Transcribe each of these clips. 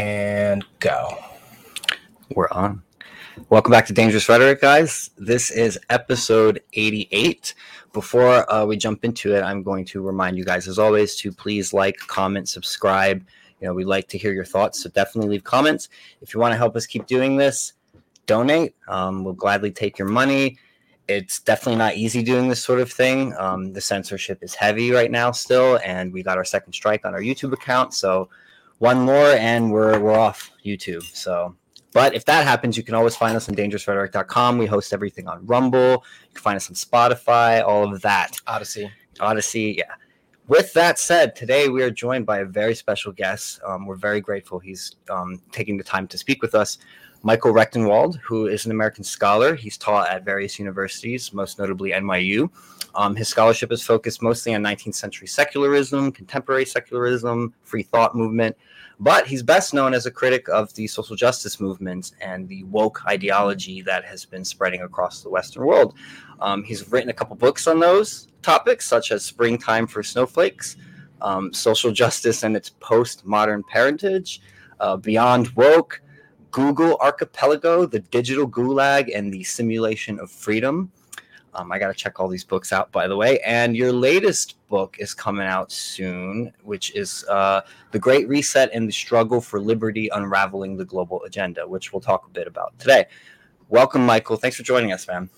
and go. We're on. Welcome back to Dangerous Rhetoric, guys. This is episode 88. Before uh, we jump into it, I'm going to remind you guys, as always, to please like, comment, subscribe. You know, we'd like to hear your thoughts, so definitely leave comments. If you want to help us keep doing this, donate. Um, we'll gladly take your money. It's definitely not easy doing this sort of thing. Um, the censorship is heavy right now, still, and we got our second strike on our YouTube account. So, one more, and we're we're off YouTube. So but if that happens, you can always find us on dangerousrhetoric.com. We host everything on Rumble. You can find us on Spotify, all of that. Odysee. Odysee, yeah. With that said, today we are joined by a very special guest. Um, we're very grateful he's um, taking the time to speak with us. Michael Rectenwald, who is an American scholar. He's taught at various universities, most notably NYU. Um, his scholarship is focused mostly on 19th century secularism, contemporary secularism, free thought movement, but he's best known as a critic of the social justice movement and the woke ideology that has been spreading across the Western world. Um, he's written a couple books on those topics, such as Springtime for Snowflakes, um, Social Justice and Its Postmodern Parentage, uh, Beyond Woke, Google Archipelago, The Digital Gulag, and the Simulation of Freedom. Um, I got to check all these books out, by the way. And your latest book is coming out soon, which is uh, The Great Reset and the Struggle for Liberty Unraveling the Global Agenda, which we'll talk a bit about today. Welcome, Michael. Thanks for joining us, man.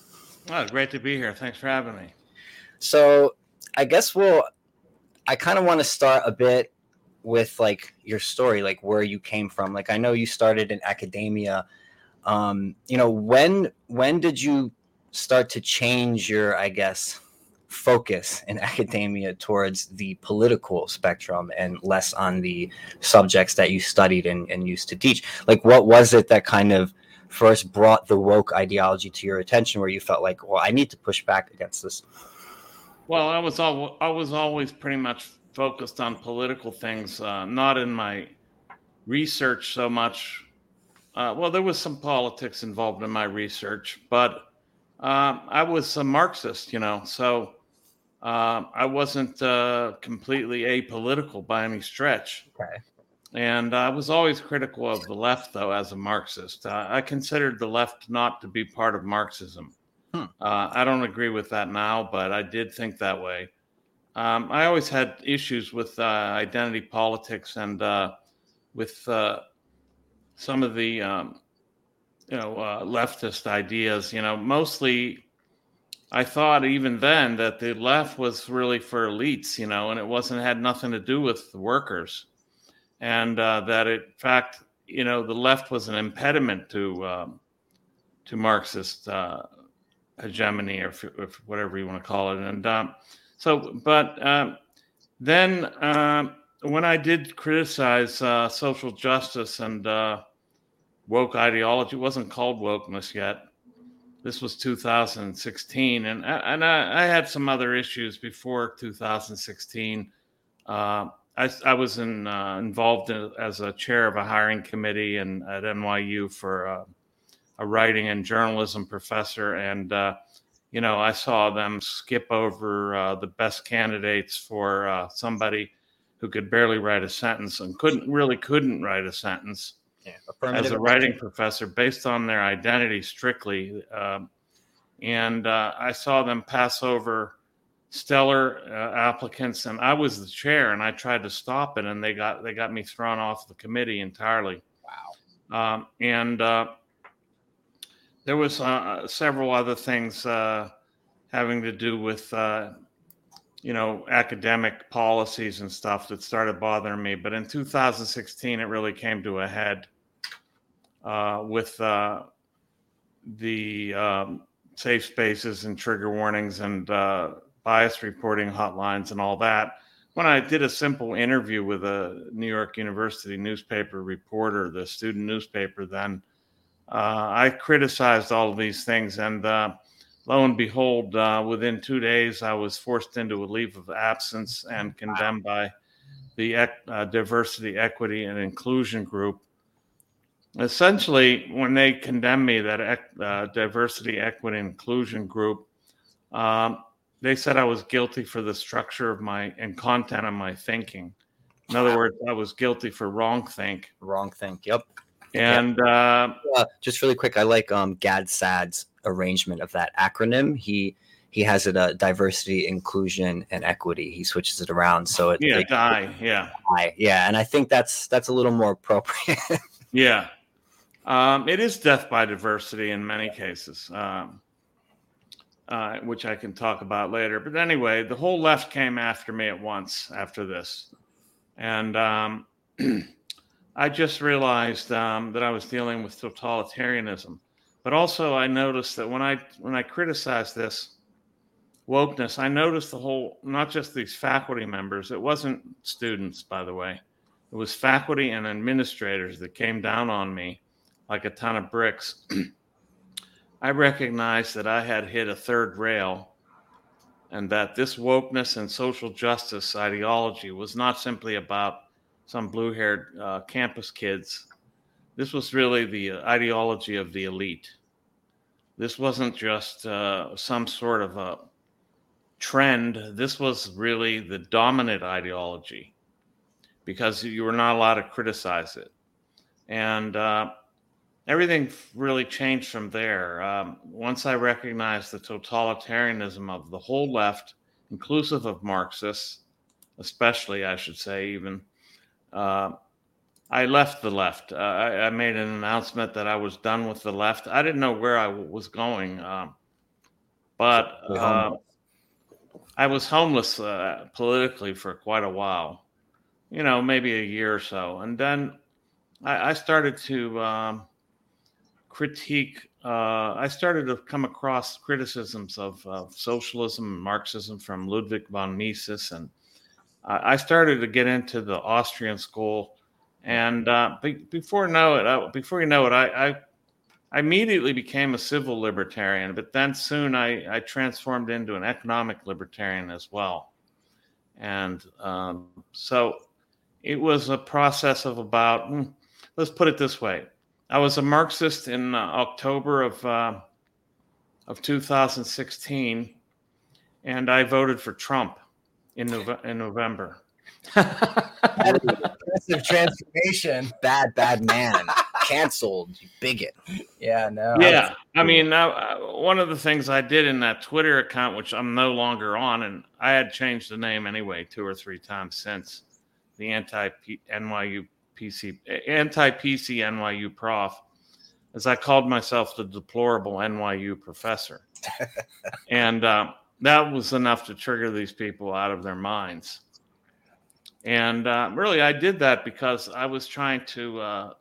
Oh, great to be here. Thanks for having me. So, I guess we'll, I kind of want to start a bit with like your story, like where you came from. Like, I know you started in academia. Um, you know, when when did you start to change your, I guess, focus in academia towards the political spectrum and less on the subjects that you studied and, and used to teach? Like, what was it that kind of first brought the woke ideology to your attention where you felt like, well, I need to push back against this? Well, I was al- I was always pretty much focused on political things, uh, not in my research so much. Uh, well, there was some politics involved in my research, but uh, I was a Marxist, you know, so uh, I wasn't uh, completely apolitical by any stretch. Okay. And I was always critical of the left, though, as a Marxist. Uh, I considered the left not to be part of Marxism. Hmm. Uh, I don't agree with that now, but I did think that way. Um, I always had issues with uh, identity politics and with some of the um, you know uh, leftist ideas. You know, mostly I thought even then that the left was really for elites. You know, and it wasn't had nothing to do with the workers, and uh, that it, in fact you know the left was an impediment to um, to Marxist uh, hegemony or, or, whatever you want to call it. And um, so, but um, then um, when I did criticize uh, social justice and uh, woke ideology. Wasn't called wokeness yet. This was 2016, and and I, I had some other issues before 2016. Uh, I, I was in, uh, involved in, as a chair of a hiring committee and at NYU for uh, a writing and journalism professor, and uh, you know I saw them skip over uh, the best candidates for uh, somebody who could barely write a sentence and couldn't really couldn't write a sentence yeah, as a writing professor based on their identity strictly. Um, and uh, I saw them pass over stellar uh, applicants, and I was the chair, and I tried to stop it, and they got they got me thrown off the committee entirely. Wow. Um, and uh, there was uh, several other things uh, having to do with uh, you know academic policies and stuff that started bothering me. But in 2016, it really came to a head with uh, the um, safe spaces and trigger warnings and uh, bias reporting hotlines and all that. When I did a simple interview with a New York University newspaper reporter, the student newspaper, then uh, I criticized all of these things. And uh, lo and behold, uh, within two days, I was forced into a leave of absence and condemned by the Diversity, Equity, and Inclusion Group essentially, when they condemned me, that uh, diversity, equity, inclusion group, um, they said I was guilty for the structure of my and content of my thinking, In other words, I was guilty for wrong think. Wrong think. Yep. And uh, uh, just really quick, I like um, Gad Saad's arrangement of that acronym. He he has it uh, diversity, inclusion, and equity. He switches it around so it yeah, die, yeah, die, yeah, and I think that's that's a little more appropriate. yeah, um, it is death by diversity in many cases, um, uh, which I can talk about later. But anyway, the whole left came after me at once after this, and um, I just realized um, that I was dealing with totalitarianism. But also, I noticed that when I when I criticized this wokeness, I noticed the whole, not just these faculty members, it wasn't students, by the way, it was faculty and administrators that came down on me like a ton of bricks. I recognized that I had hit a third rail and that this wokeness and social justice ideology was not simply about some blue haired uh, campus kids. This was really the ideology of the elite. This wasn't just uh, some sort of a trend, this was really the dominant ideology because you were not allowed to criticize it. And uh, everything really changed from there. Um, once I recognized the totalitarianism of the whole left, inclusive of Marxists, especially, I should say, even, uh, I left the left. Uh, I, I, made an announcement that I was done with the left. I didn't know where I w- was going, um, but uh, I was homeless uh, politically for quite a while, you know, maybe a year or so. And then I, I started to um, critique, uh, I started to come across criticisms of, of socialism and Marxism from Ludwig von Mises. And I started to get into the Austrian school. And uh, be, before know it, I, before you know it, I, I I immediately became a civil libertarian, but then soon I, I transformed into an economic libertarian as well. And um, so it was a process of about, hmm, let's put it this way. I was a Marxist in uh, October of, uh, of 2016, and I voted for Trump in, Nove- in November. Impressive transformation. Bad, bad man canceled, you bigot. Yeah, no. Yeah, I, I mean, uh, one of the things I did in that Twitter account, which I'm no longer on, and I had changed the name anyway two or three times since the anti NYU PC anti PC NYU prof, as I called myself the deplorable NYU professor, and uh, that was enough to trigger these people out of their minds. And uh, really, I did that because I was trying to uh,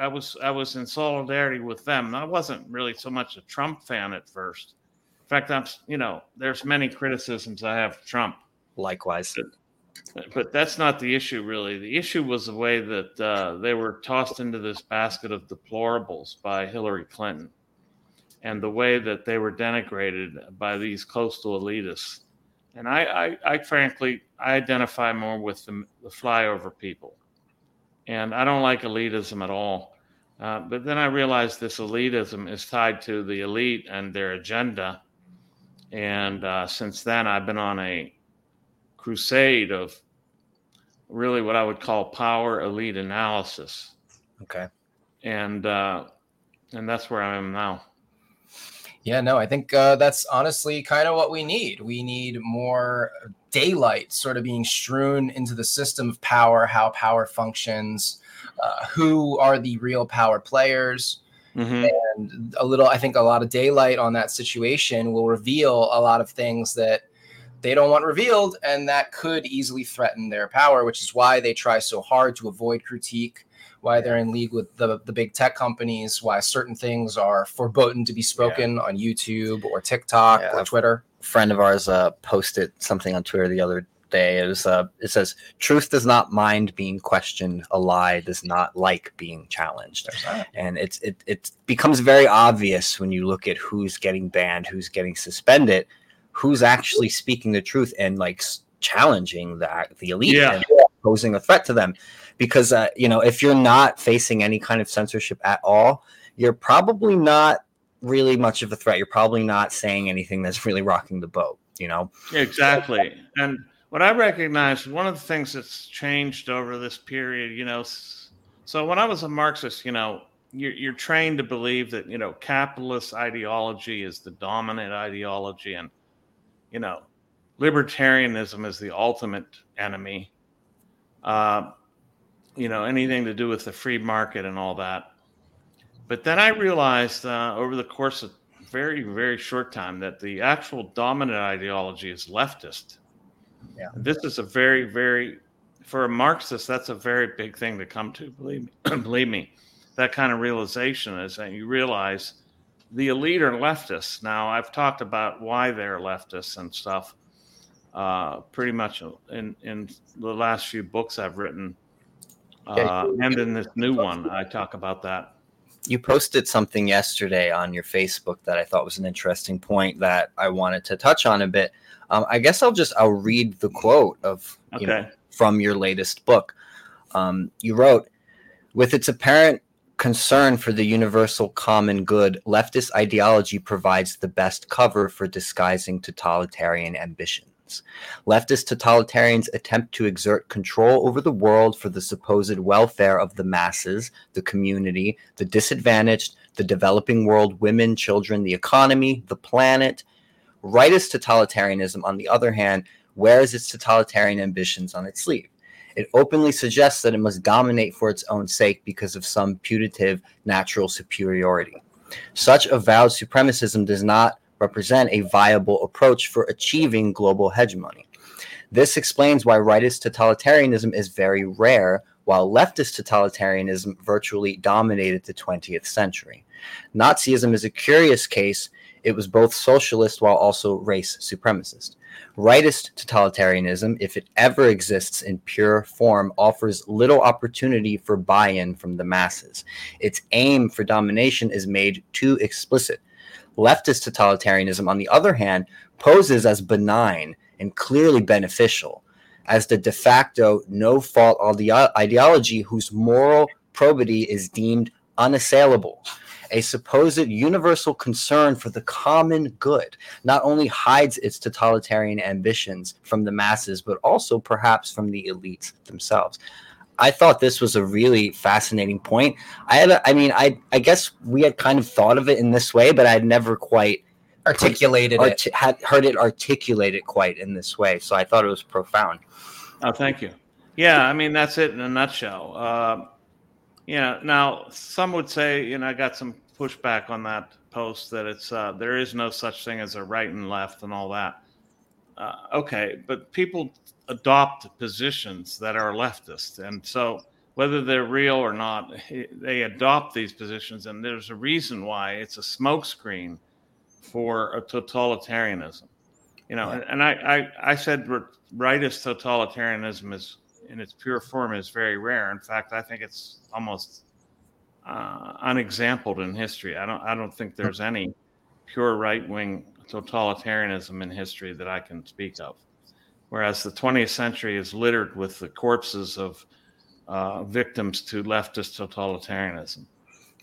I was I was in solidarity with them. I wasn't really so much a Trump fan at first. In fact, I'm you know there's many criticisms I have of Trump. Likewise, but, that's not the issue really. The issue was the way that uh, they were tossed into this basket of deplorables by Hillary Clinton, and the way that they were denigrated by these coastal elitists. And I, I, I frankly, I identify more with the, the flyover people and I don't like elitism at all. Uh, but then I realized this elitism is tied to the elite and their agenda. And uh, since then, I've been on a crusade of really what I would call power elite analysis. Okay. And uh, and that's where I am now. Yeah, no, I think uh, that's honestly kind of what we need. We need more daylight sort of being strewn into the system of power, how power functions, uh, who are the real power players. Mm-hmm. And a little, I think a lot of daylight on that situation will reveal a lot of things that they don't want revealed and that could easily threaten their power, which is why they try so hard to avoid critique why they're in league with the, the big tech companies, why certain things are forbidden to be spoken yeah. on YouTube or TikTok yeah. or Twitter. A friend of ours uh, posted something on Twitter the other day. It was uh, it says, "Truth does not mind being questioned. A lie does not like being challenged." And it's it it becomes very obvious when you look at who's getting banned, who's getting suspended, who's actually speaking the truth and like challenging the the elite yeah. and posing a threat to them. Because uh, you know if you're not facing any kind of censorship at all you're probably not really much of a threat. You're probably not saying anything that's really rocking the boat you know? Exactly. And what I recognize, one of the things that's changed over this period, you know, so when I was a Marxist, you know, you're, you're trained to believe that, you know, capitalist ideology is the dominant ideology and, you know, libertarianism is the ultimate enemy. Uh, you know, anything to do with the free market and all that. But then I realized uh, over the course of very, very short time that the actual dominant ideology is leftist. Yeah. This is a very, very, for a Marxist, that's a very big thing to come to. Believe me, believe me, that kind of realization is that you realize the elite are leftists. Now, I've talked about why they're leftists and stuff, uh, pretty much in in the last few books I've written, uh, and in this new one, I talk about that you posted something yesterday on your Facebook that I thought was an interesting point that I wanted to touch on a bit. Um, I guess I'll just I'll read the quote of okay. you know, from your latest book. Um, you wrote, with its apparent concern for the universal common good, leftist ideology provides the best cover for disguising totalitarian ambitions. Leftist totalitarians attempt to exert control over the world for the supposed welfare of the masses, the community, the disadvantaged, the developing world, women, children, the economy, the planet. Rightist totalitarianism, on the other hand, wears its totalitarian ambitions on its sleeve. It openly suggests that it must dominate for its own sake because of some putative natural superiority. Such avowed supremacism does not represent a viable approach for achieving global hegemony. This explains why rightist totalitarianism is very rare, while leftist totalitarianism virtually dominated the 20th century. Nazism is a curious case. It was both socialist while also race supremacist. Rightist totalitarianism, if it ever exists in pure form, offers little opportunity for buy in from the masses. Its aim for domination is made too explicit. Leftist totalitarianism, on the other hand, poses as benign and clearly beneficial, as the de facto no fault ideology whose moral probity is deemed unassailable. A supposed universal concern for the common good not only hides its totalitarian ambitions from the masses, but also perhaps from the elites themselves. I thought this was a really fascinating point. I had, a, I mean, I, I guess we had kind of thought of it in this way, but I'd never quite articulated it, had heard it articulated quite in this way. So I thought it was profound. Oh, thank you. Yeah, I mean that's it in a nutshell. Uh, yeah. Now some would say, you know, I got some pushback on that post that it's uh, there is no such thing as a right and left and all that. Uh, okay, but people adopt positions that are leftist. And so, whether they're real or not, they adopt these positions. And there's a reason why it's a smokescreen for a totalitarianism. You know, yeah. and I, I, I said rightist totalitarianism is in its pure form is very rare. In fact, I think it's almost uh, unexampled in history. I don't I don't think there's any pure right wing totalitarianism in history that I can speak of whereas the 20th century is littered with the corpses of uh, victims to leftist totalitarianism.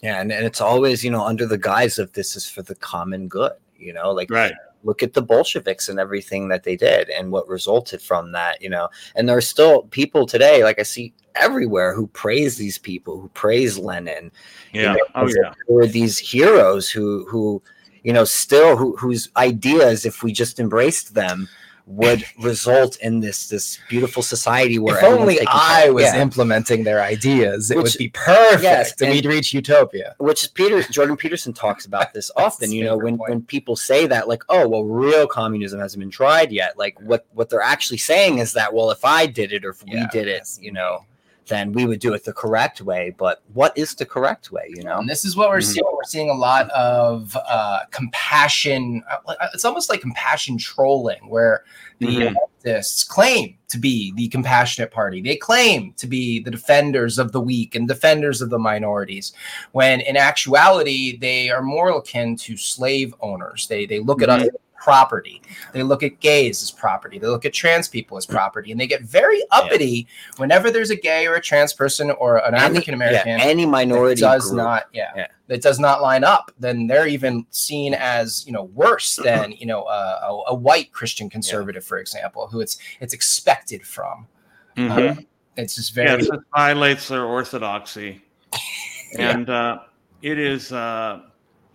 Yeah, and, and it's always, you know, under the guise of this is for the common good, you know, like right. Look at the Bolsheviks and everything that they did and what resulted from that, you know. And there are still people today, like I see everywhere, who praise these people, who praise Lenin. Yeah. You know, oh, yeah. Who are these heroes who who you know still who, whose ideas, if we just embraced them, would result in this this beautiful society where if only I was yeah. implementing their ideas, it which, would be perfect, yes, and we'd reach utopia. Which is Peter Jordan Peterson talks about this often. you know, when point. when people say that, like, oh, well, real communism hasn't been tried yet. Like, what what they're actually saying is that, well, if I did it or if yeah, we did it, you know, then we would do it the correct way. But what is the correct way? You know, and this is what we're mm-hmm. seeing. We're seeing a lot of uh, compassion. Uh, it's almost like compassion trolling, where the mm-hmm. leftists claim to be the compassionate party. They claim to be the defenders of the weak and defenders of the minorities, when in actuality they are more akin to slave owners. They they look mm-hmm. at us. Property. They look at gays as property. They look at trans people as property, and they get very uppity yeah. whenever there's a gay or a trans person or an African American. Yeah, any minority does group. not. Yeah, yeah. That does not line up, then they're even seen as you know worse than you know uh, a, a, white Christian conservative, for example, who it's it's expected from. Mm-hmm. Uh, it's just very yeah, it violates their orthodoxy, and uh, it is uh,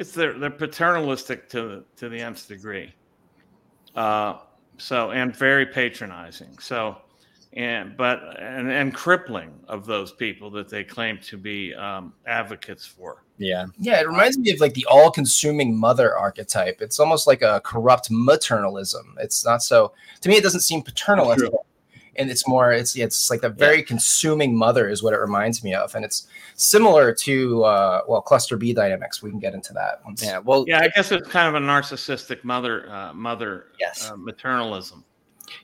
it's they're they're paternalistic to to the nth degree. Uh, so and very patronizing. So and but and, and crippling of those people that they claim to be um, advocates for. Yeah, yeah. It reminds me of like the all-consuming mother archetype. It's almost like a corrupt maternalism. It's not so. To me, it doesn't seem paternal and it's more it's it's like the very yeah. consuming mother is what it reminds me of and it's similar to uh well cluster b dynamics. We can get into that once. yeah well yeah i guess it's kind of a narcissistic mother uh, mother yes. uh, maternalism.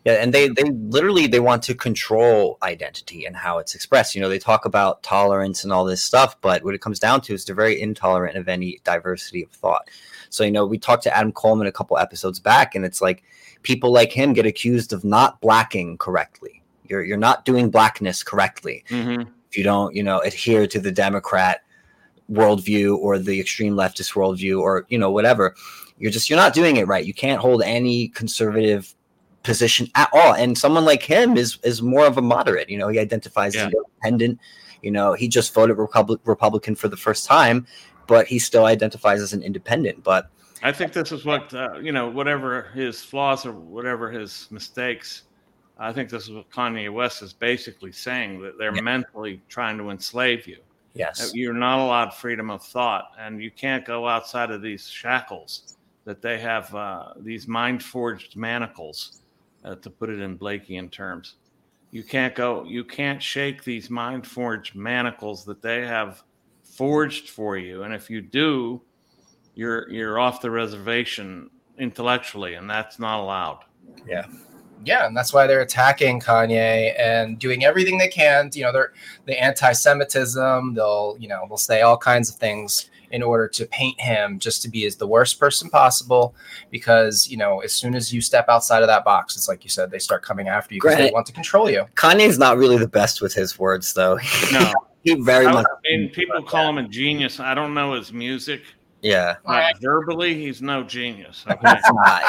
Yeah and they they literally they want to control identity and how it's expressed. You know they talk about tolerance and all this stuff but what it comes down to is they're very intolerant of any diversity of thought. So you know we talked to adam coleman a couple episodes back and it's like people like him get accused of not blacking correctly. You're you're not doing blackness correctly mm-hmm. if you don't you know adhere to the Democrat worldview or the extreme leftist worldview or you know whatever. You're just you're not doing it right. You can't hold any conservative position at all. And someone like him is is more of a moderate. You know, he identifies yeah. as independent. You know, he just voted Republic, Republican for the first time, but he still identifies as an independent. But I think this is what uh, you know. Whatever his flaws or whatever his mistakes, I think this is what Kanye West is basically saying that they're yeah. mentally trying to enslave you. Yes, you're not allowed freedom of thought, and you can't go outside of these shackles that they have. Uh, these mind forged manacles, uh, to put it in Blakean terms. You can't go. You can't shake these mind forged manacles that they have forged for you, and if you do you're you're off the reservation intellectually, and that's not allowed. Yeah. Yeah, and that's why they're attacking Kanye and doing everything they can. You know, they're the anti-Semitism. They'll, you know, they'll say all kinds of things in order to paint him just to be as the worst person possible. Because you know, as soon as you step outside of that box, it's like you said, they start coming after you because they want to control you. Kanye's not really the best with his words, though. No, he very I, much. I mean, people call him a genius. I don't know his music. Yeah. Like verbally, he's no genius. Okay?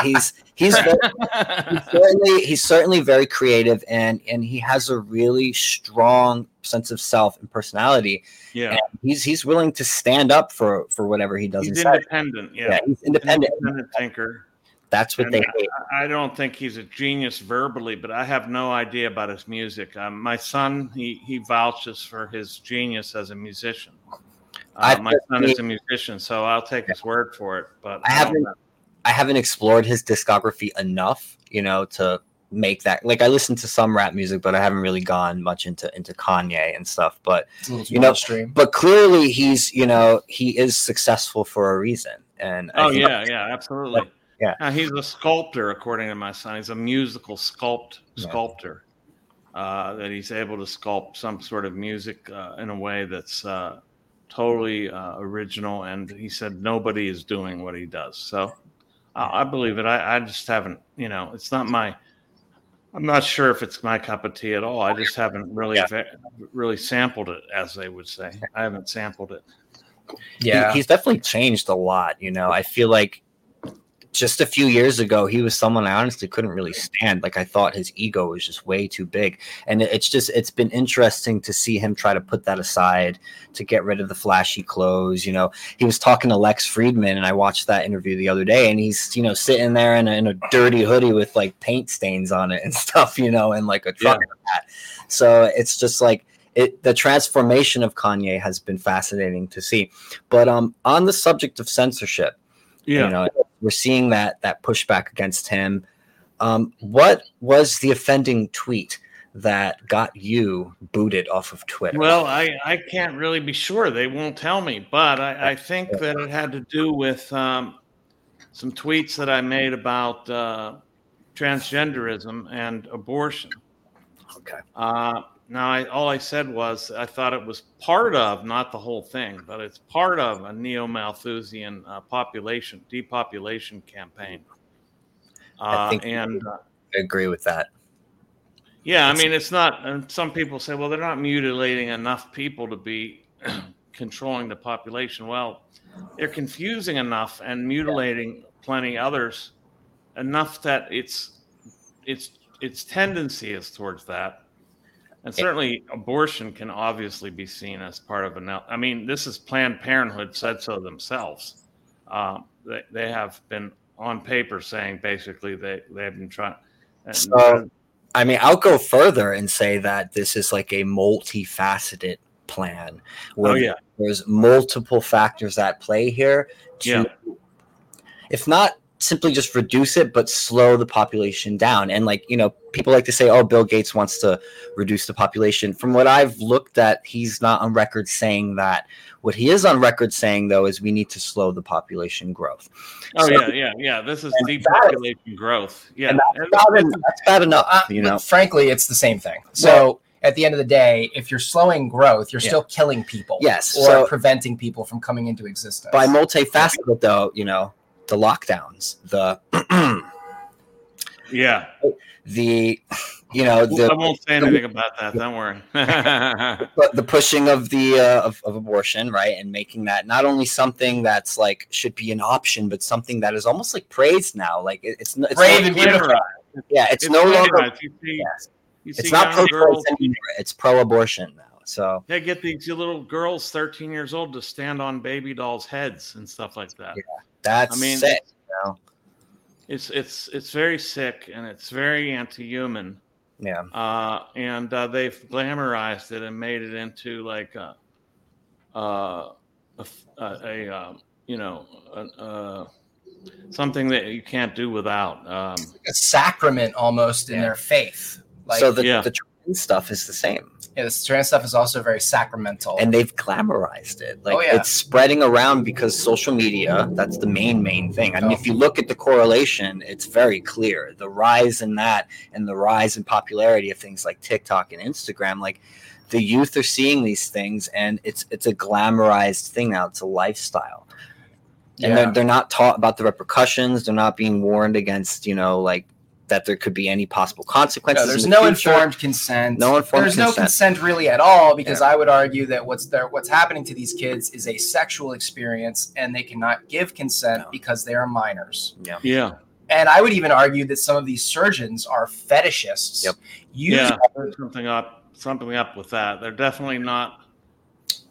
he's he's, very, he's certainly he's certainly very creative and and he has a really strong sense of self and personality. Yeah. And he's he's willing to stand up for for whatever he does. He's inside. independent. Yeah. yeah. he's independent. Independent thinker. That's what and they hate. I don't think he's a genius verbally, but I have no idea about his music. Um, my son, he he vouches for his genius as a musician. Uh, my son is a musician, so I'll take his word for it. But I haven't, I haven't explored his discography enough, you know, to make that. Like I listen to some rap music, but I haven't really gone much into into Kanye and stuff. But you know, stream. but clearly he's, you know, he is successful for a reason. And oh yeah, yeah, absolutely. yeah, uh, he's a sculptor, according to my son. He's a musical sculpt sculptor. Yeah. Uh, that he's able to sculpt some sort of music uh, in a way that's uh, totally uh, original, and he said nobody is doing what he does. So uh, I believe it. I, I just haven't, you know, it's not my. I'm not sure if it's my cup of tea at all. I just haven't really yeah. really sampled it, as they would say. I haven't sampled it. Yeah, he, he's definitely changed a lot. You know, I feel like just a few years ago, he was someone I honestly couldn't really stand. Like I thought his ego was just way too big. And it's just it's been interesting to see him try to put that aside to get rid of the flashy clothes. You know, he was talking to Lex Fridman, and I watched that interview the other day, and he's you know sitting there in a, in a dirty hoodie with like paint stains on it and stuff. You know, and like a truck yeah. hat. So it's just like it, the transformation of Kanye has been fascinating to see. But um, on the subject of censorship, yeah. you know, we're seeing that that pushback against him. Um, what was the offending tweet that got you booted off of Twitter? Well, I, I can't really be sure. They won't tell me, but I, I think that it had to do with um, some tweets that I made about uh, transgenderism and abortion. Okay. Uh, now, I, all I said was I thought it was part of, not the whole thing, but it's part of a neo Malthusian uh, population depopulation campaign. Uh, I think and uh, I agree with that. yeah, I mean, it's not. And some people say, well, they're not mutilating enough people to be controlling the population. Well, they're confusing enough and mutilating plenty others enough that it's its its tendency is towards that. And certainly, abortion can obviously be seen as part of an. I mean, this is Planned Parenthood said so themselves. Um, they, they have been on paper saying basically they they have been trying. So- I mean, I'll go further and say that this is like a multifaceted plan. where oh yeah, there's multiple factors at play here to, Yeah. if not simply just reduce it, but slow the population down. And like, you know, people like to say, oh, Bill Gates wants to reduce the population. From what I've looked at, he's not on record saying that. What he is on record saying, though, is we need to slow the population growth. oh So- yeah, yeah, yeah. This is And depopulation growth. Yeah, and And Bad this- that's bad enough, Uh, you know. frankly, it's the same thing. So at the end of the day, if you're slowing growth, you're Yeah. still killing people. Yes, Or so- preventing people from coming into existence. By multifaceted, though, you know, the lockdowns, the yeah. the you know I won't say anything about that. Don't worry. but the pushing of the uh, of, of abortion right and making that not only something that's like should be an option but something that is almost like praised now like it, it's, it's no, and yeah it's, It's no longer. You see, yes. you see it's not pro girls. anymore it's pro-abortion now so They get these little girls, 13 years old, to stand on baby dolls' heads and stuff like that. Yeah. that's I mean, sick you know? It's it's it's very sick and it's very anti-human. yeah uh, and uh, they've glamorized it and made it into like a, uh, a, a, a um, you know a, uh, something that you can't do without. Um, a sacrament almost in their faith. Like, so the, yeah. the stuff is the same yeah, this trans stuff is also very sacramental. and they've glamorized it like Oh, yeah. it's spreading around because social media that's the main main thing i mean Oh. if you look at the correlation it's very clear the rise in that and the rise in popularity of things like tiktok and instagram like the youth are seeing these things and it's it's a glamorized thing now it's a lifestyle and Yeah. they're, they're not taught about the repercussions they're not being warned against you know like that there could be any possible consequences No, there's in the no future. informed consent. No informed There's no consent. consent really at all because I would argue that what's there, what's happening to these kids is a sexual experience, and they cannot give consent No. because they are minors. yeah yeah, And I would even argue that some of these surgeons are fetishists. Yep. Using, yeah. There's something up, something up with that. They're definitely not.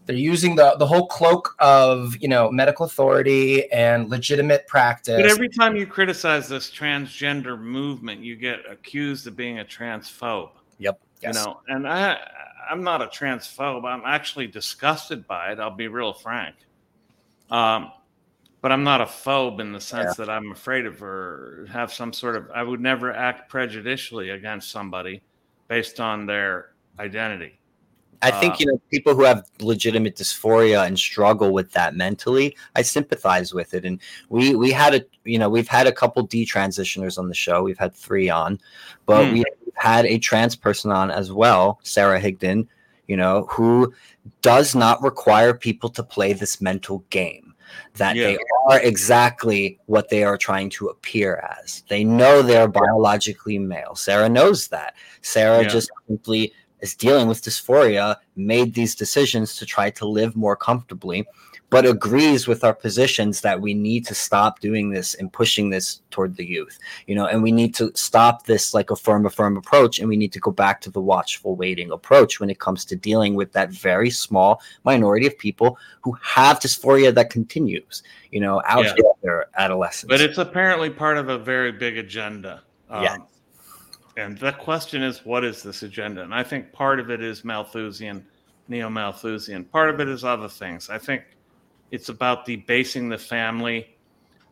They're using the the whole cloak of you know medical authority and legitimate practice. But every time you criticize this transgender movement, you get accused of being a transphobe. Yep. Yes. You know, and I, I'm not a transphobe. I'm actually disgusted by it. I'll be real frank. Um, but I'm not a phobe in the sense that I'm afraid of or have some sort of. I would never act prejudicially against somebody based on their identity. I think Uh, you know people who have legitimate dysphoria and struggle with that mentally. I sympathize with it, and we we had a you know we've had a couple detransitioners on the show. We've had three on, but Hmm. we've had a trans person on as well, Sarah Higdon. You know who does not require people to play this mental game. That Yeah. they are exactly what they are trying to appear as. They know they're biologically male. Sarah knows that. Sarah Yeah. just simply is dealing with dysphoria, made these decisions to try to live more comfortably, but agrees with our positions that we need to stop doing this and pushing this toward the youth, you know, and we need to stop this like a firm, a firm approach, and we need to go back to the watchful waiting approach when it comes to dealing with that very small minority of people who have dysphoria that continues, you know, out Yeah. their adolescence. But it's apparently part of a very big agenda. Um, Yeah. And the question is, what is this agenda? And I think part of it is Malthusian, neo Malthusian. Part of it is other things. I think it's about debasing the family,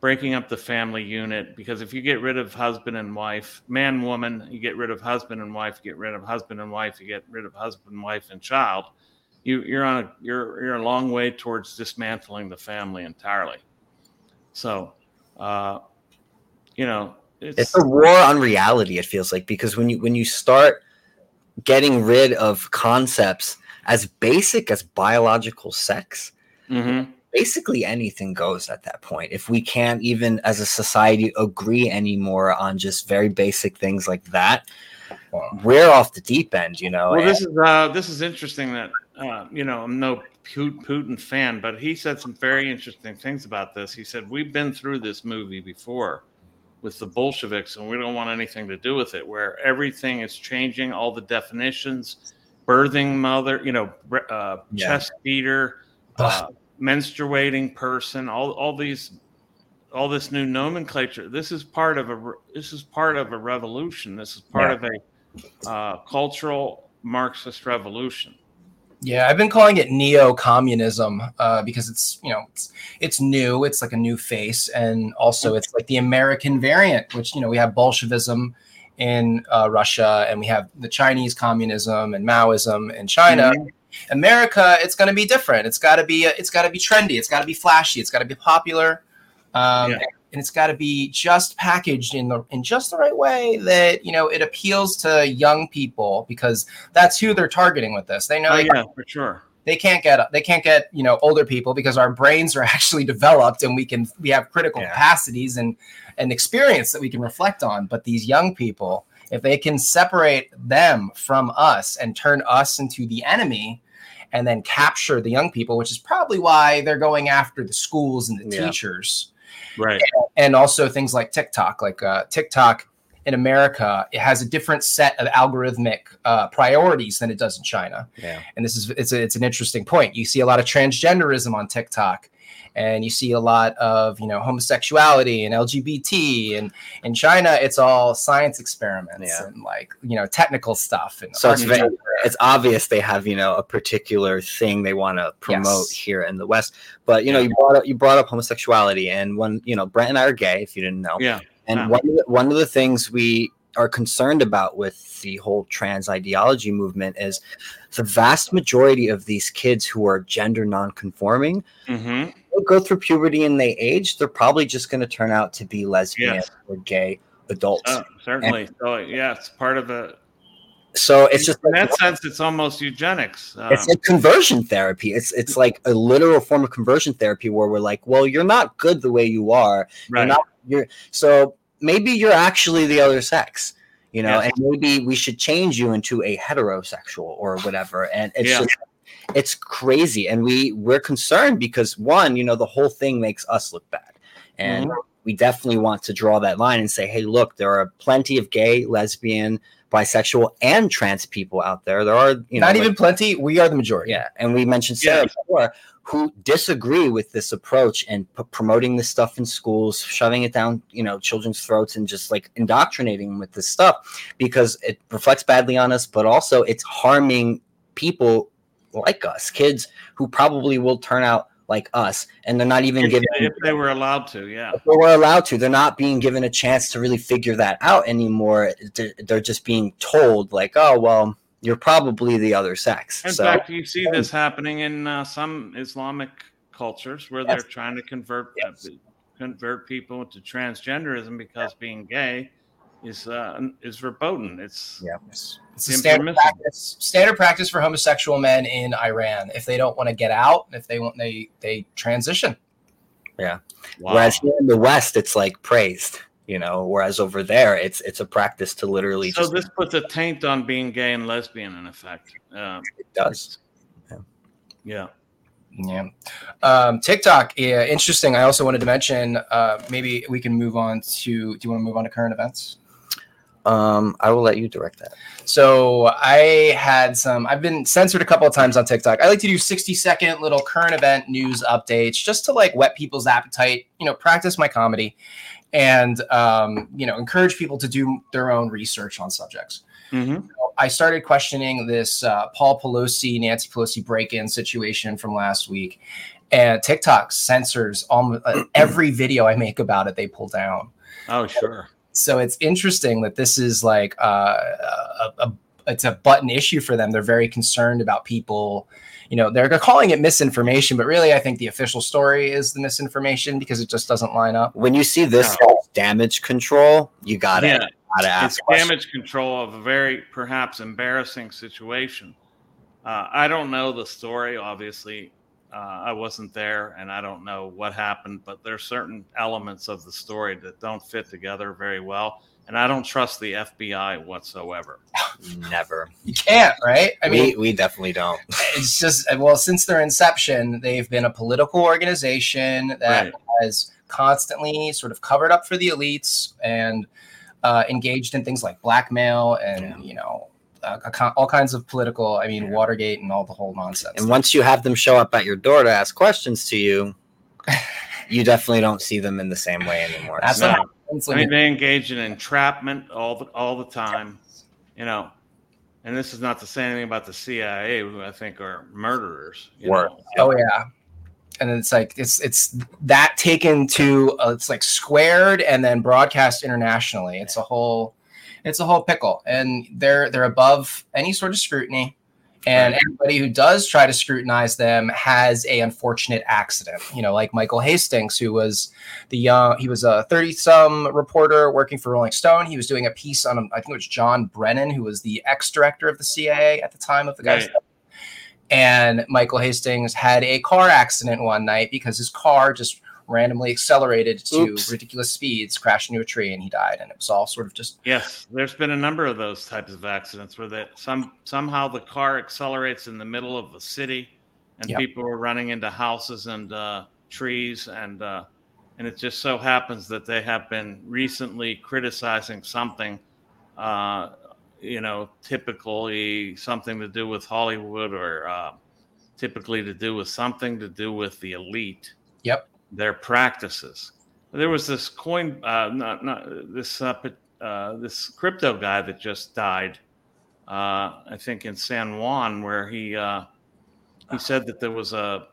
breaking up the family unit. Because if you get rid of husband and wife, man, woman, you get rid of husband and wife, you get rid of husband and wife, you get rid of husband, wife, and child. You, you're on a you're you're a long way towards dismantling the family entirely. So, uh, you know, it's, it's a war on reality it feels like because when you when you start getting rid of concepts as basic as biological sex Mhm. basically anything goes at that point. If we can't even as a society agree anymore on just very basic things like that, we're off the deep end, you know. Well, and- this is uh, this is interesting that uh, you know I'm no Putin fan, but he said some very interesting things about this. He said we've been through this movie before with the Bolsheviks, and we don't want anything to do with it. Where everything is changing, all the definitions, birthing mother, you know, uh, Yeah. chest feeder, uh, menstruating person, all all these. All this new nomenclature. This is part of a. This is part of a revolution. This is part Yeah. of a uh, cultural Marxist revolution. Yeah, I've been calling it neo-communism uh, because it's you know it's, it's new. It's like a new face, and also it's like the American variant, which you know we have Bolshevism in uh, Russia, and we have the Chinese communism and Maoism in China. America, it's going to be different. It's got to be it's got to be trendy. It's got to be flashy. It's got to be popular, um, Yeah. And it's got to be just packaged in the in just the right way that you know it appeals to young people because that's who they're targeting with this. They know Oh they, yeah, for sure. they can't get they can't get you know older people because our brains are actually developed and we can we have critical Yeah. capacities and and experience that we can reflect on. But these young people, if they can separate them from us and turn us into the enemy. And then capture the young people, which is probably why they're going after the schools and the Yeah. teachers Right. and also things like TikTok. Like uh, TikTok in America, it has a different set of algorithmic uh, priorities than it does in China. Yeah. And this is it's a, it's an interesting point. You see a lot of transgenderism on TikTok, and you see a lot of you know homosexuality and LGBT. And in China, it's all science experiments Yeah. and like you know technical stuff. And So it's very, it's obvious they have you know a particular thing they want to promote Yes. here in the West. But you know, you brought up you brought up homosexuality, and when you know Brent and I are gay, if you didn't know, Yeah. and Yeah. one of the, one of the things we are concerned about with the whole trans ideology movement is the vast majority of these kids who are gender nonconforming hmm they go through puberty and they age. They're probably just going to turn out to be lesbian Yes. or gay adults. Oh, certainly. So yeah, it's part of a. so it's just in like, that sense, it's almost eugenics. Um, it's like conversion therapy. It's it's like a literal form of conversion therapy where we're like, well, you're not good the way you are. You're not you're so maybe you're actually the other sex, you know, and maybe we should change you into a heterosexual or whatever. And it's Yeah. just it's crazy. And we we're concerned because one, you know, the whole thing makes us look bad. And Mm-hmm. we definitely want to draw that line and say, hey, look, there are plenty of gay, lesbian, bisexual, and trans people out there. There are, you know, not like- even plenty. We are the majority. yeah, and we mentioned Sarah Yeah. before, who disagree with this approach and p- promoting this stuff in schools, shoving it down, you know, children's throats, and just like indoctrinating them with this stuff because it reflects badly on us, but also it's harming people like us, kids who probably will turn out like us, and they're not even If, given. if they were allowed to, yeah. if they were allowed to. They're not being given a chance to really figure that out anymore. They're, they're just being told, like, "Oh, well, you're probably the other sex." In so, fact, you see this happening in uh, some Islamic cultures where they're trying to convert uh, convert people into transgenderism because being gay is uh, is verboten. It's yeah. It's a standard practice, standard practice for homosexual men in Iran. If they don't want to get out, if they want, they they transition. wow. Whereas here in the West, it's like praised, you know. Whereas over there, it's it's a practice to literally so just this puts a taint on being gay and lesbian in effect. Uh, it does. yeah. Yeah. Um, TikTok, yeah, interesting. I also wanted to mention. Uh, maybe we can move on to. Do you want to move on to current events? Um, I will let you direct that. So I had some. I've been censored a couple of times on TikTok. I like to do sixty second little current event news updates just to like whet people's appetite. You know, practice my comedy, and um, you know, encourage people to do their own research on subjects. hmm I started questioning this uh, Paul Pelosi, Nancy Pelosi break in situation from last week. And TikTok censors almost uh, every video I make about it, they pull down. Oh, sure. So it's interesting that this is like uh, a, a, it's a button issue for them. They're very concerned about people. You know, they're calling it misinformation, but really, I think the official story is the misinformation because it just doesn't line up. When you see this Yeah. damage control, you gotta Yeah. gotta ask. it's questions. damage control of a very perhaps embarrassing situation. Uh, I don't know the story, obviously. Uh, I wasn't there, and I don't know what happened. But there's certain elements of the story that don't fit together very well, and I don't trust the FBI whatsoever. Never. You can't, right? I mean, we, we definitely don't. it's just well, since their inception, they've been a political organization that Right. has constantly sort of covered up for the elites and uh, engaged in things like blackmail and Yeah. you know uh, all kinds of political. I mean, Watergate and all the whole nonsense. And once you have them show up at your door to ask questions to you, you definitely don't see them in the same way anymore. That's No. what I mean, you- they engage in entrapment all the all the time, you know. And this is not to say anything about the CIA, who I think are murderers. you Were. know. Oh yeah. And it's like it's it's that taken to uh, it's like squared and then broadcast internationally. It's a whole it's a whole pickle, and they're they're above any sort of scrutiny. And Right. anybody who does try to scrutinize them has a unfortunate accident. You know, like Michael Hastings, who was the young he was a thirty some reporter working for Rolling Stone. He was doing a piece on I think it was John Brennan, who was the ex director of the CIA at the time of the guy's Right. and Michael Hastings had a car accident one night because his car just randomly accelerated to Oops. ridiculous speeds, crashed into a tree, and he died. And it was all sort of just Yes, there's been a number of those types of accidents where that some somehow the car accelerates in the middle of the city, and Yep. people are running into houses and uh, trees, and uh, and it just so happens that they have been recently criticizing something, uh, you know, typically something to do with Hollywood or uh, typically to do with something to do with the elite yep. Their practices. There was this coin, uh, not not this uh, uh, this crypto guy that just died. Uh, I think in San Juan, where he uh, he said that there was a,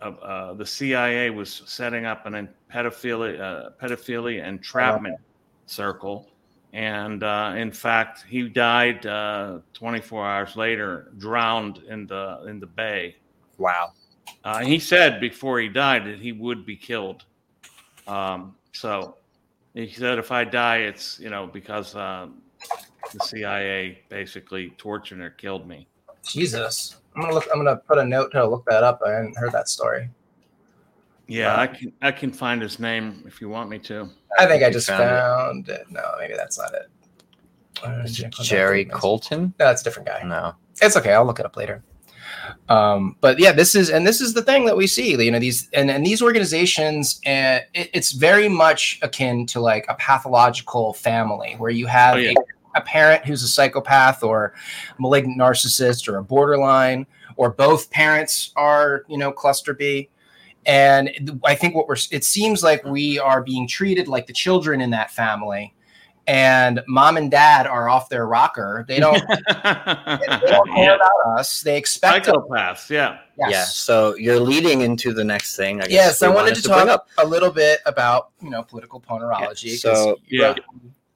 a uh, the CIA was setting up an pedophilia pedophilia entrapment circle, and uh, in fact, he died uh, 24 hours later, drowned in the in the bay. Wow. Uh, he said before he died that he would be killed. Um, so he said, if I die, it's you know because uh, the CIA basically tortured or killed me. Jesus. I'm gonna look. I'm gonna put a note to look that up. I hadn't heard that story. Yeah, Wow. I can I can find his name if you want me to. I think I just found it. found it. No, maybe that's not it. Uh, Jerry Cotten? No, that's a different guy. No. it's okay i'll look it up later um but yeah this is and this is the thing that we see you know these and, and these organizations and it, it's very much akin to like a pathological family where you have Oh, yeah. a, a parent who's a psychopath or malignant narcissist or a borderline or both parents are you know cluster b and i think what we're it seems like we are being treated like the children in that family and mom and dad are off their rocker they don't they don't care about us. They expect us. Psychopaths, yeah. Yes. Yeah. So you're leading into the next thing. I guess Yes, I wanted to bring talk a little bit about you know political ponerology. Yeah, so- you Yeah. wrote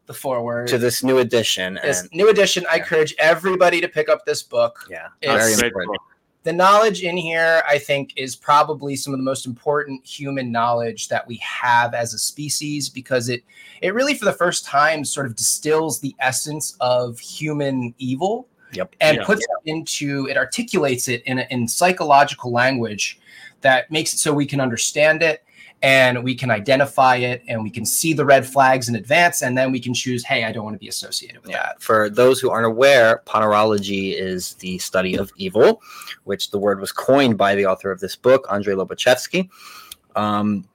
the foreword. to this new edition. this And new edition, I Yeah. encourage everybody to pick up this book. yeah, It's- very Great important. Book. The knowledge in here, I think, is probably some of the most important human knowledge that we have as a species because it it really, for the first time, sort of distills the essence of human evil Yep. and Yeah. puts it into it articulates it in a, in psychological language that makes it so we can understand it and we can identify it and we can see the red flags in advance and then we can choose hey i don't want to be associated with that For those who aren't aware, ponerology is the study of evil, which the word was coined by the author of this book, Andrei Lobaczewski. Um,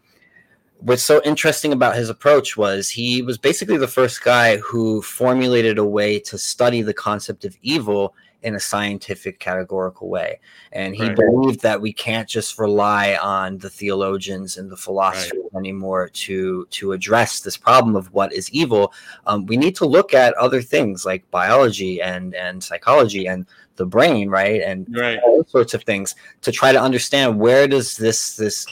what's so interesting about his approach was he was basically the first guy who formulated a way to study the concept of evil in a scientific categorical way and he Right. believed that we can't just rely on the theologians and the philosophers anymore to to address this problem of what is evil um, we need to look at other things like biology and and psychology and the brain right and Right. all sorts of things to try to understand where does this this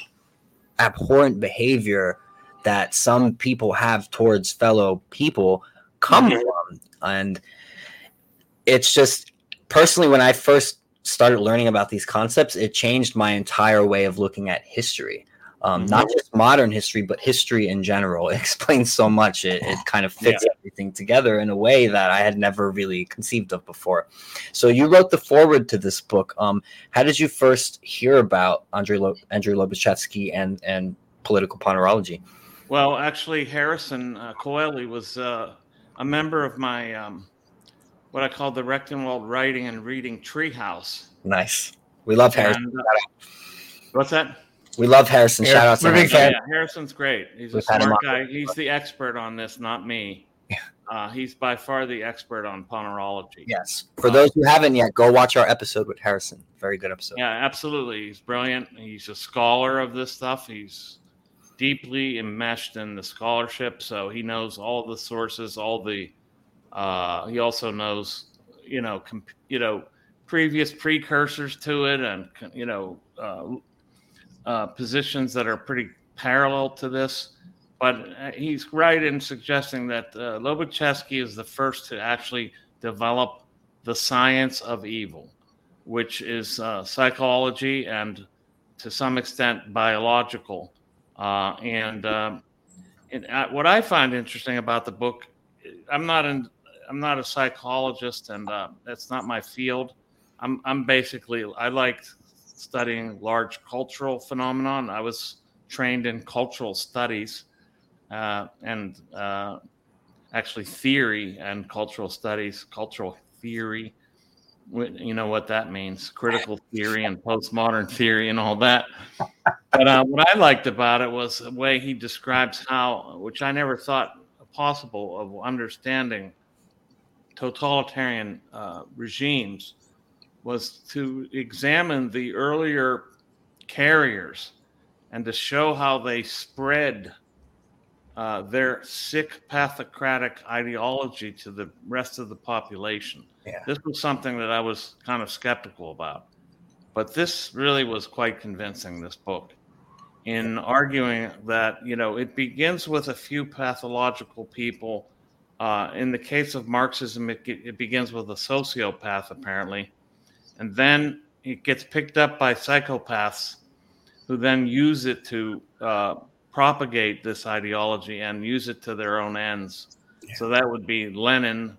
abhorrent behavior that some people have towards fellow people come Mhm. from and it's just personally when i first started learning about these concepts it changed my entire way of looking at history um, mm-hmm. not just modern history, but history in general. It explains so much. It, it kind of fits yeah. everything together in a way that I had never really conceived of before. So you wrote the foreword to this book. Um, how did you first hear about Andrei Lo- Andrew Lobaczewski and and political ponerology? Well, actually, Harrison uh, Koehli was uh, a member of my um, what I call the Rectenwald Writing and Reading Treehouse. Nice. We love Harrison. And, uh, what's that? We love Harrison. Shout out to Harrison. Yeah, yeah, Harrison's great. He's We've a smart guy. He's the expert on this, not me. Uh, he's by far the expert on ponerology. Yes. For those who haven't yet, go watch our episode with Harrison. Very good episode. Yeah, absolutely. He's brilliant. He's a scholar of this stuff. He's deeply enmeshed in the scholarship, so he knows all the sources, all the. Uh, he also knows, you know, you know, previous precursors to it, and you know, uh, uh, positions that are pretty parallel to this. But uh, he's right in suggesting that uh, Lobaczewski is the first to actually develop the science of evil, which is uh, psychology and to some extent biological and, um, and what I find interesting about the book, I'm not in, I'm not a psychologist, and uh, that's not my field. I'm, I'm basically I like studying large cultural phenomenon. I was trained in cultural studies uh, and uh, actually theory and cultural studies, cultural theory. You know what that means? Critical theory and postmodern theory and all that but uh, what I liked about it was the way he describes how, which I never thought possible of understanding totalitarian uh, regimes, was to examine the earlier carriers and to show how they spread uh, their sick pathocratic ideology to the rest of the population. Yeah. This was something that I was kind of skeptical about. But this really was quite convincing, this book in arguing that you know it begins with a few pathological people. Uh, in the case of Marxism, it, it begins with a sociopath apparently, and then it gets picked up by psychopaths, who then use it to uh, propagate this ideology and use it to their own ends. Yeah. So that would be Lenin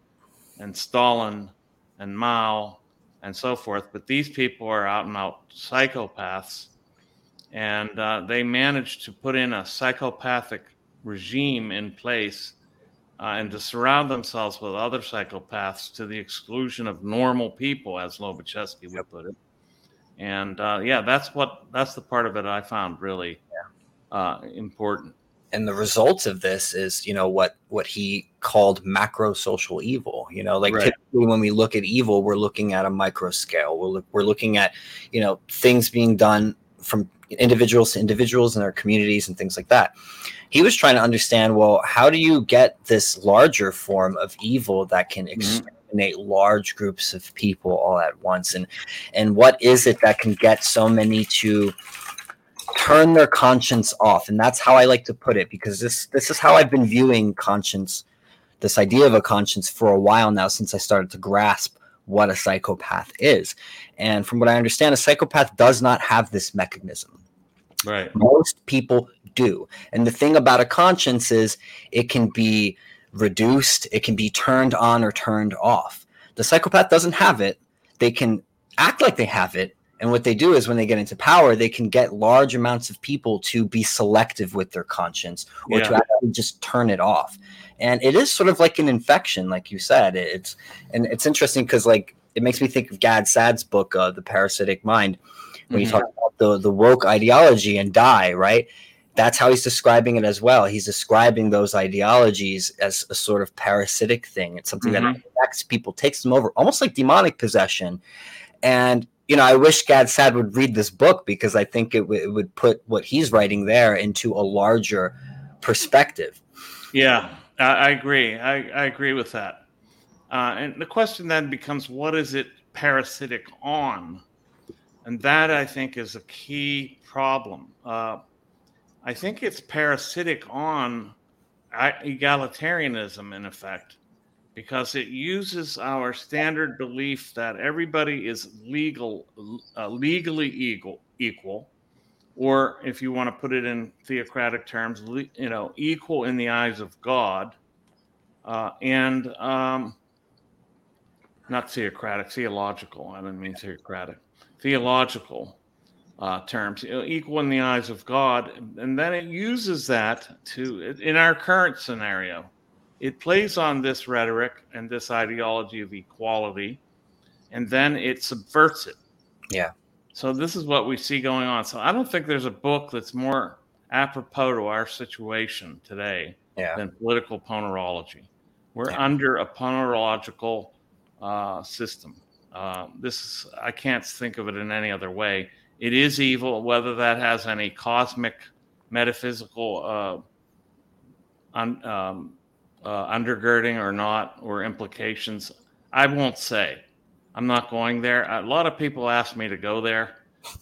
and Stalin and Mao and so forth. But these people are out and out psychopaths and uh, they managed to put in a psychopathic regime in place uh, and to surround themselves with other psychopaths to the exclusion of normal people, as Lobaczewski would put it. And uh, yeah, that's what that's the part of it I found really uh, important. And the results of this is, you know, what what he called macro social evil. You know, like right. typically when we look at evil, we're looking at a micro scale. We're look, we're looking at, you know, things being done from individuals to individuals in their communities and things like that. He was trying to understand well, how do you get this larger form of evil that can mm-hmm. exterminate mm-hmm. large groups of people all at once? And and what is it that can get so many to turn their conscience off? And that's how I like to put it, because this this is how I've been viewing conscience, this idea of a conscience for a while now since I started to grasp what a psychopath is. And from what I understand, a psychopath does not have this mechanism. Right. Most people do. And the thing about a conscience is it can be reduced, it can be turned on or turned off. The psychopath doesn't have it. They can act like they have it. And what they do is when they get into power, they can get large amounts of people to be selective with their conscience or yeah. to actually just turn it off. And it is sort of like an infection, like you said. It's and it's interesting because like it makes me think of Gad Saad's book, uh, The Parasitic Mind when mm-hmm. you talk about the the woke ideology and die, right? That's how he's describing it as well. He's describing those ideologies as a sort of parasitic thing. It's something mm-hmm. that affects people, takes them over, almost like demonic possession. And you know, I wish Gad Saad would read this book because I think it, w- it would put what he's writing there into a larger perspective. Yeah, I, I agree. I, I, agree with that. Uh, and the question then becomes, what is it parasitic on? And that I think is a key problem. Uh, I think it's parasitic on egalitarianism, in effect, because it uses our standard belief that everybody is legal, uh, legally equal, equal, or if you want to put it in theocratic terms, you know, equal in the eyes of God, uh, and um, not theocratic, theological. I didn't mean theocratic, theological uh, terms, equal in the eyes of God, and then it uses that to in our current scenario. It plays on this rhetoric and this ideology of equality, and then it subverts it. Yeah. So this is what we see going on. So I don't think there's a book that's more apropos to our situation today yeah. than political ponerology. We're Yeah. under a ponerological uh, system. Uh, this is I can't think of it in any other way. It is evil, whether that has any cosmic, metaphysical uh, un, um, uh, undergirding or not, or implications. I won't say. I'm not going there. A lot of people ask me to go there.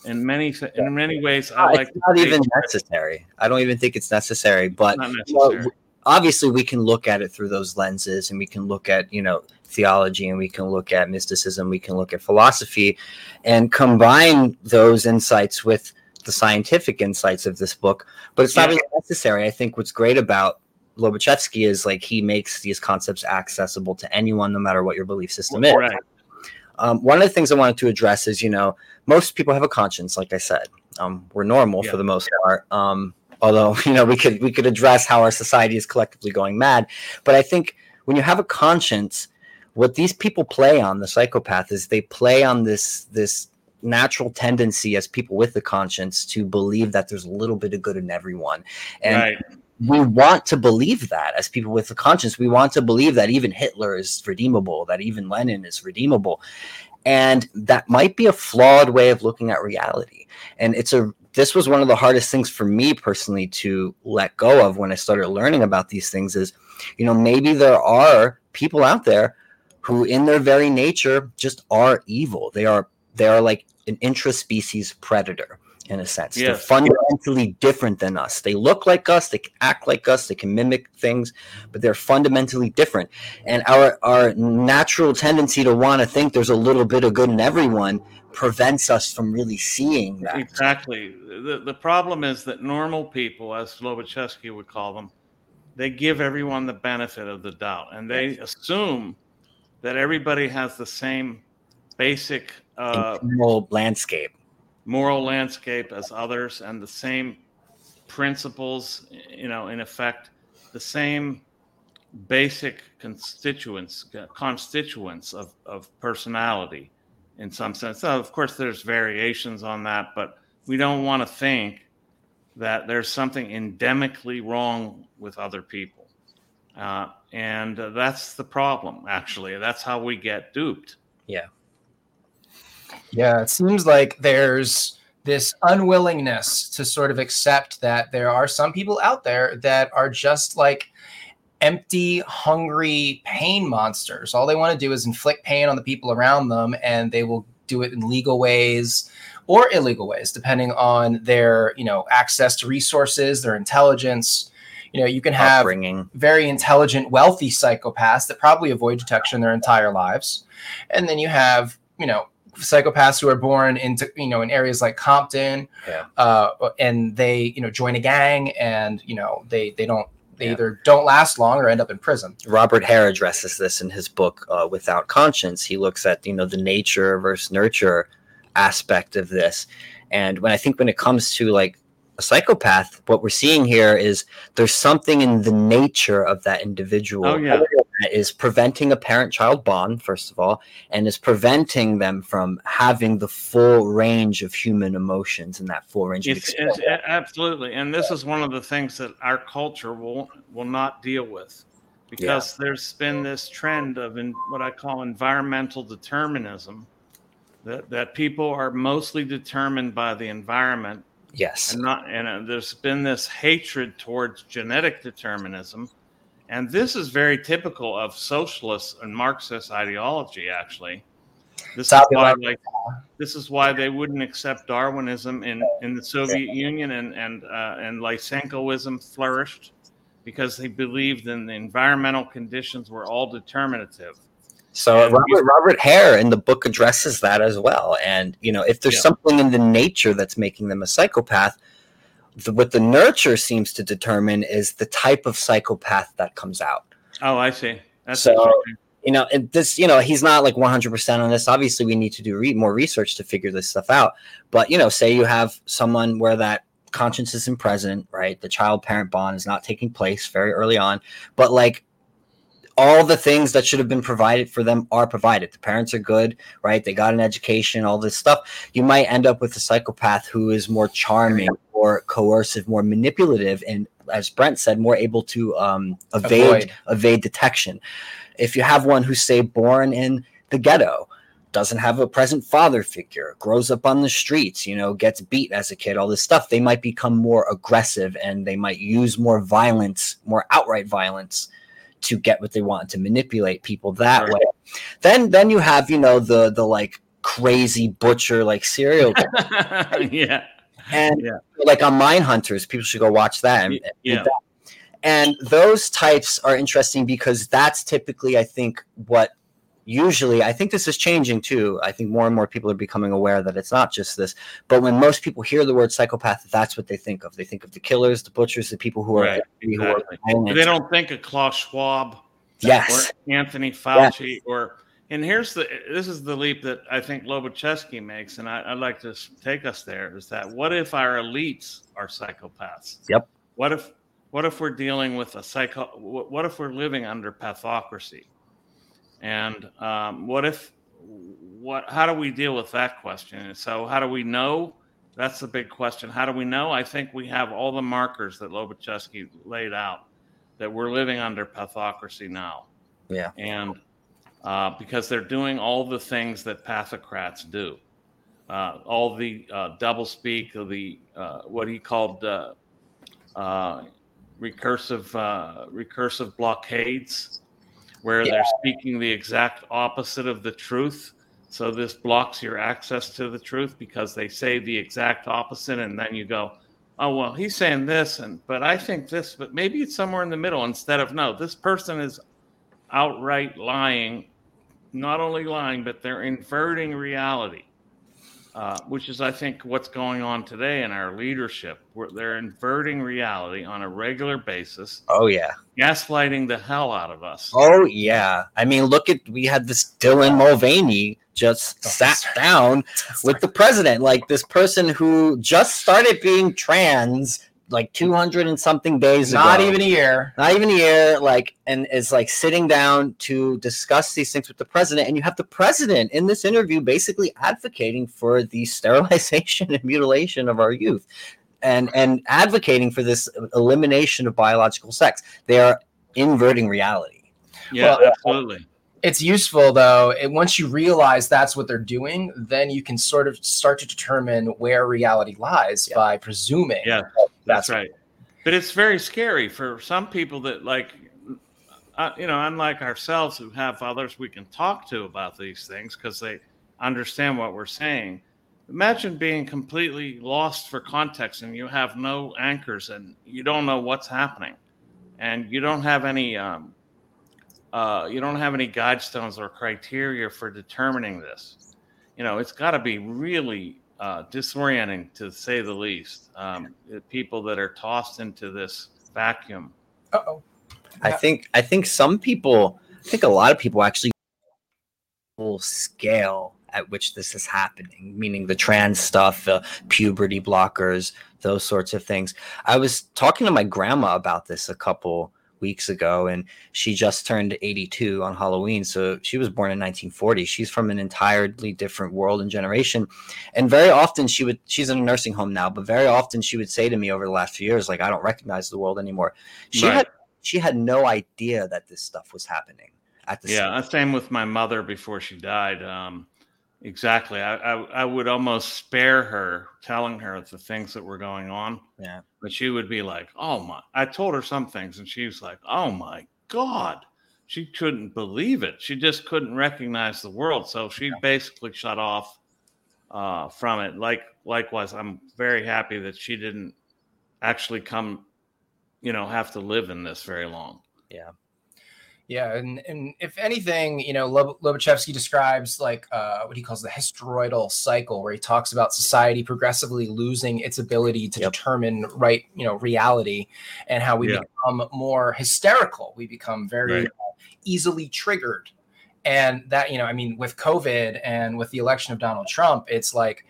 In many in many ways, I it's like not even necessary. I don't even think it's necessary. But not you know, obviously, we can look at it through those lenses, and we can look at you know theology, and we can look at mysticism, we can look at philosophy, and combine those insights with the scientific insights of this book. But it's not really necessary. I think what's great about Lobaczewski is like he makes these concepts accessible to anyone, no matter what your belief system is. Right. Um, one of the things I wanted to address is, you know, most people have a conscience, like I said. Um, we're normal Yeah. for the most part. Um, although, you know, we could we could address how our society is collectively going mad. But I think when you have a conscience, what these people play on, the psychopath, is they play on this this natural tendency as people with the conscience to believe that there's a little bit of good in everyone. And right. we want to believe that as people with a conscience we want to believe that even hitler is redeemable that even lenin is redeemable and that might be a flawed way of looking at reality and it's a this was one of the hardest things for me personally to let go of when i started learning about these things is you know maybe there are people out there who in their very nature just are evil. They are they are like an intraspecies predator in a sense. They're fundamentally different than us. They look like us they can act like us they can mimic things but they're fundamentally different. And our our natural tendency to want to think there's a little bit of good in everyone prevents us from really seeing that. Exactly. The, the problem is that normal people, as Lobaczewski would call them, they give everyone the benefit of the doubt and they assume that everybody has the same basic uh, internal landscape moral landscape as others and the same principles, you know, in effect, the same basic constituents constituents of, of personality in some sense. Now, of course, there's variations on that, but we don't want to think that there's something endemically wrong with other people. Uh, and uh, that's the problem, actually. That's how we get duped. Yeah, Yeah, it seems like there's this unwillingness to sort of accept that there are some people out there that are just like empty, hungry pain monsters. All they want to do is inflict pain on the people around them, and they will do it in legal ways or illegal ways, depending on their, you know, access to resources, their intelligence. You know, you can have upbringing very intelligent, wealthy psychopaths that probably avoid detection their entire lives. And then you have, you know, psychopaths who are born into, you know, in areas like Compton, Yeah. uh, and they, you know, join a gang and, you know, they, they don't, they Yeah. either don't last long or end up in prison. Robert Hare addresses this in his book uh, Without Conscience. He looks at you know the nature versus nurture aspect of this, and when I think when it comes to like a psychopath, what we're seeing here is there's something in the nature of that individual Oh, yeah. that is preventing a parent-child bond, first of all, and is preventing them from having the full range of human emotions and that full range of It's, it's absolutely, and this is one of the things that our culture will will not deal with, because there's been this trend of in, what I call environmental determinism, that that people are mostly determined by the environment, yes, and not and uh, there's been this hatred towards genetic determinism, and this is very typical of socialist and Marxist ideology. Actually, this is why like like this is why they wouldn't accept Darwinism in, in the Soviet Union and and uh, and Lysenkoism flourished because they believed in the environmental conditions were all determinative. So Robert, Robert Hare in the book addresses that as well. And you know, if there's yeah. something in the nature that's making them a psychopath, the, what the nurture seems to determine is the type of psychopath that comes out. Oh, I see. That's so you know, this you know he's not like 100 percent on this. Obviously, we need to do re- more research to figure this stuff out. But you know, say you have someone where that conscience isn't present, right? The child parent bond is not taking place very early on, but like all the things that should have been provided for them are provided. The parents are good, right? They got an education, all this stuff. You might end up with a psychopath who is more charming, more coercive, more manipulative, and as Brent said, more able to um, evade Avoid. evade detection. If you have one who's say born in the ghetto, doesn't have a present father figure, grows up on the streets, you know, gets beat as a kid, all this stuff, they might become more aggressive and they might use more violence, more outright violence to get what they want to manipulate people that way. Then then you have, you know, the the like crazy butcher like serial yeah. And yeah. like on Mindhunters, people should go watch that. And, yeah. and those types are interesting because that's typically, I think, what usually i think this is changing too. I think more and more people are becoming aware that it's not just this but when most people hear the word psychopath that's what they think of. They think of the killers the butchers the people who are, right, exactly. who are they don't think of klaus schwab yes. anthony fauci yes. or and here's the this is the leap that i think lobaczewski makes and I, i'd like to take us there is that what if our elites are psychopaths? Yep. What if what if we're dealing with a psycho what if we're living under pathocracy and um, what if what how do we deal with that question? So how do we know? That's the big question. How do we know? I think we have all the markers that Lobaczewski laid out that we're living under pathocracy now. Yeah. And uh, because they're doing all the things that pathocrats do, uh, all the uh, double speak, the uh, what he called uh, uh, recursive recursive blockades where yeah. they're speaking the exact opposite of the truth. So this blocks your access to the truth because they say the exact opposite, and then you go, "Oh well, he's saying this, and but I think this, but maybe it's somewhere in the middle." Instead of no, this person is outright lying, not only lying, but they're inverting reality. Uh, which is, I think, what's going on today in our leadership. Where they're inverting reality on a regular basis. Oh yeah, gaslighting the hell out of us. Oh yeah, I mean, look at we had this Dylan Mulvaney just sat down with the president, like this person who just started being trans like 200 and something days not ago. even a year. Not even a year like and is like sitting down to discuss these things with the president and you have the president in this interview basically advocating for the sterilization and mutilation of our youth and and advocating for this elimination of biological sex. They are inverting reality. Yeah well, absolutely. It's useful though it, once you realize that's what they're doing then you can sort of start to determine where reality lies yeah. by presuming yeah that's, right. But it's very scary for some people that like uh, you know unlike ourselves who have others we can talk to about these things because they understand what we're saying. Imagine being completely lost for context and you have no anchors and you don't know what's happening. And you don't have any um, uh, you don't have any guidestones or criteria for determining this. You know, it's got to be really uh, disorienting to say the least. Um, people that are tossed into this vacuum. oh. I think I think some people, I think a lot of people actually full scale at which this is happening, meaning the trans stuff, the puberty blockers, those sorts of things. I was talking to my grandma about this a couple weeks ago and she just turned 82 on Halloween. So she was born in 1940. She's from an entirely different world and generation. And very often she would, she's in a nursing home now, but very often she would say to me over the last few years, like, I don't recognize the world anymore. She right. had, she had no idea that this stuff was happening at the yeah, same. same with my mother before she died. Um, Exactly. I, I, I would almost spare her telling her the things that were going on. Yeah. But she would be like, "Oh my!" I told her some things, and she was like, "Oh my god!" She couldn't believe it. She just couldn't recognize the world, so she yeah. basically shut off uh, from it. Like likewise, I'm very happy that she didn't actually come, you know, have to live in this very long. Yeah. Yeah, and, and if anything, you know, Lob- Lobaczewski describes like uh, what he calls the hysteroidal cycle, where he talks about society progressively losing its ability to Yep. determine right, you know, reality, and how we Yeah. become more hysterical. We become very Right. uh, easily triggered, and that you know, I mean, with COVID and with the election of Donald Trump, it's like.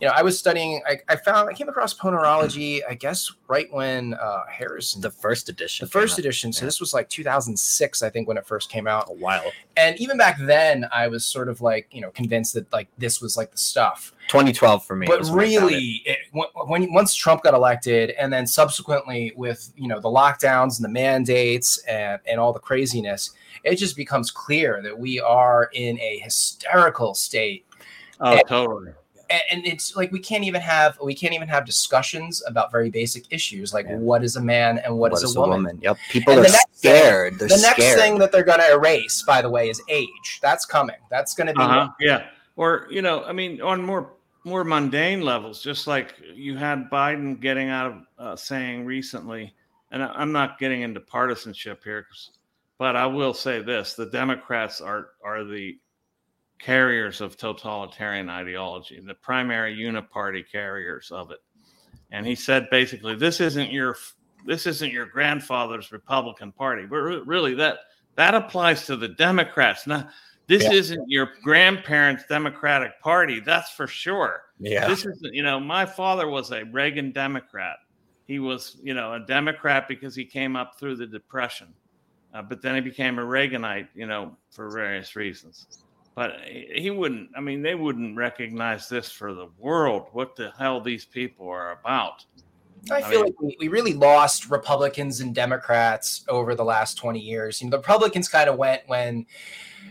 You know, I was studying. I, I found I came across ponerology. I guess right when uh, Harrison, The first edition. the first came out edition. So yeah. this was like 2006, I think, when it first came out a while. and even back then i was sort of like you know convinced that like this was like the stuff 2012 for me. but was when I found it. really it, when, when once trump got elected and then subsequently with you know the lockdowns and the mandates and and all the craziness it just becomes clear that we are in a hysterical state Oh, Yeah. totally. And, and it's like we can't even have we can't even have discussions about very basic issues like Yeah. what is a man and what is a woman Yep. People And are the next scared. They're the next scared. thing that they're going to erase by the way is age that's coming that's going to be Uh-huh. Yeah. Or, you know, I mean, on more more mundane levels, just like you had Biden getting out of uh, saying recently, and I- I'm not getting into partisanship here, but I will say this: the Democrats are are the carriers of totalitarian ideology, the primary uniparty carriers of it. And he said basically, this isn't your this isn't your grandfather's Republican Party, but really that that applies to the Democrats. Now, this Yeah. isn't your grandparents' Democratic Party, that's for sure. yeah. This is, you know, my father was a Reagan Democrat. He was, you know, a Democrat because he came up through the Depression, uh, but then he became a Reaganite, you know, for various reasons. But he he wouldn't, I mean, they wouldn't recognize this for the world, what the hell these people are about. I I feel mean- like we, we really lost Republicans and Democrats over the last 20 years. You know, the Republicans kind of went when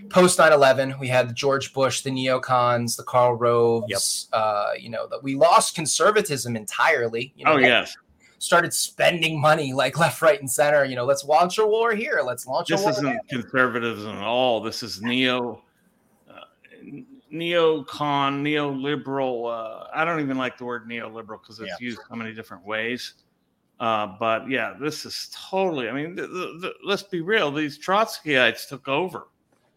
post 9-11, we had George Bush, the neocons, the Karl Roves, uh, you know, that we lost conservatism entirely. You know, Oh, yes. started spending money like left, right, and center. You know, let's launch a war here. Let's launch a war. This isn't there. conservatism at all. This is neo, neocon, neoliberal. Uh, I don't even like the word neoliberal because it's Yeah. used so many different ways. Uh, but yeah, this is totally. I mean, the, the, the, let's be real. These Trotskyites took over.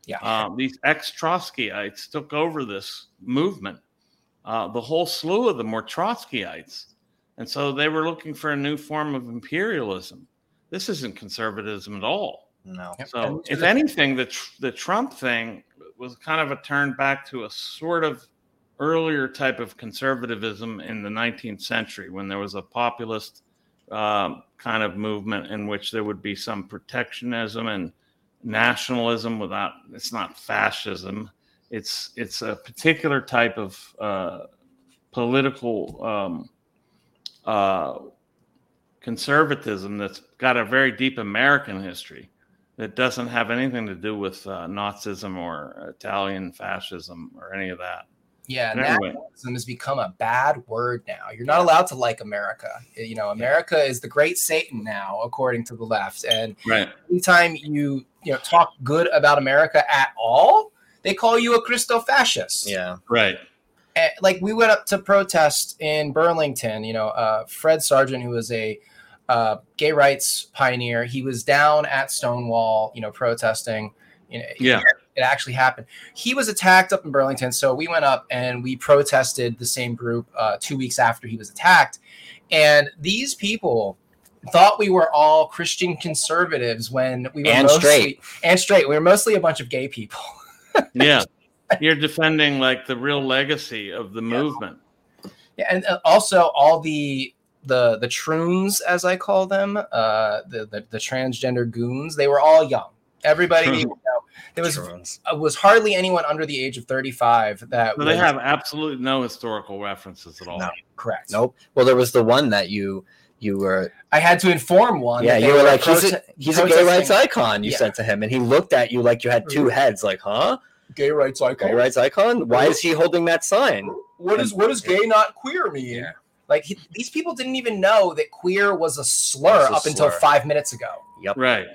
Yeah. Um, these ex Trotskyites took over this movement. Uh, the whole slew of them were Trotskyites. And so they were looking for a new form of imperialism. This isn't conservatism at all. no. So, if anything, the tr- the Trump thing was kind of a turn back to a sort of earlier type of conservatism in the 19th century when there was a populist um, kind of movement in which there would be some protectionism and nationalism without it's not fascism. It's it's a particular type of uh, political um, uh, conservatism that's got a very deep American history that doesn't have anything to do with uh, Nazism or Italian fascism or any of that. Yeah, But anyway. nationalism has become a bad word now. You're not allowed to like America. You know, America is the great Satan now, according to the left. And Right. anytime you you know talk good about America at all, they call you a Christo fascist. Yeah. Right. Eh, like we went up to protest in Burlington. You know, uh, Fred Sargent, who was a uh, gay rights pioneer, he was down at Stonewall. You know, protesting. You know, Yeah. it actually happened. He was attacked up in Burlington, so we went up and we protested the same group uh, two weeks after he was attacked. And these people thought we were all Christian conservatives when we were And mostly, straight. and straight. We were mostly a bunch of gay people. Yeah. You're defending like the real legacy of the movement. Yeah, and uh, also all the the the troons, as I call them, uh, the, the the transgender goons. They were all young. Everybody, Troons. you know, there was Drones. uh, was hardly anyone under the age of thirty five that So was they have absolutely no historical references at all. No. correct. Nope. Well, there was the one that you you were I had to inform one. yeah that they you were like he's a, he's a gay rights icon. You Yeah. said to him, and he looked at you like you had two heads. Like, huh? gay rights icon. Gay rights icon? Why is he holding that sign? What is what does gay not queer mean? Yeah. Like he, these people didn't even know that queer was a slur It's a up until five minutes ago, Yep. Right.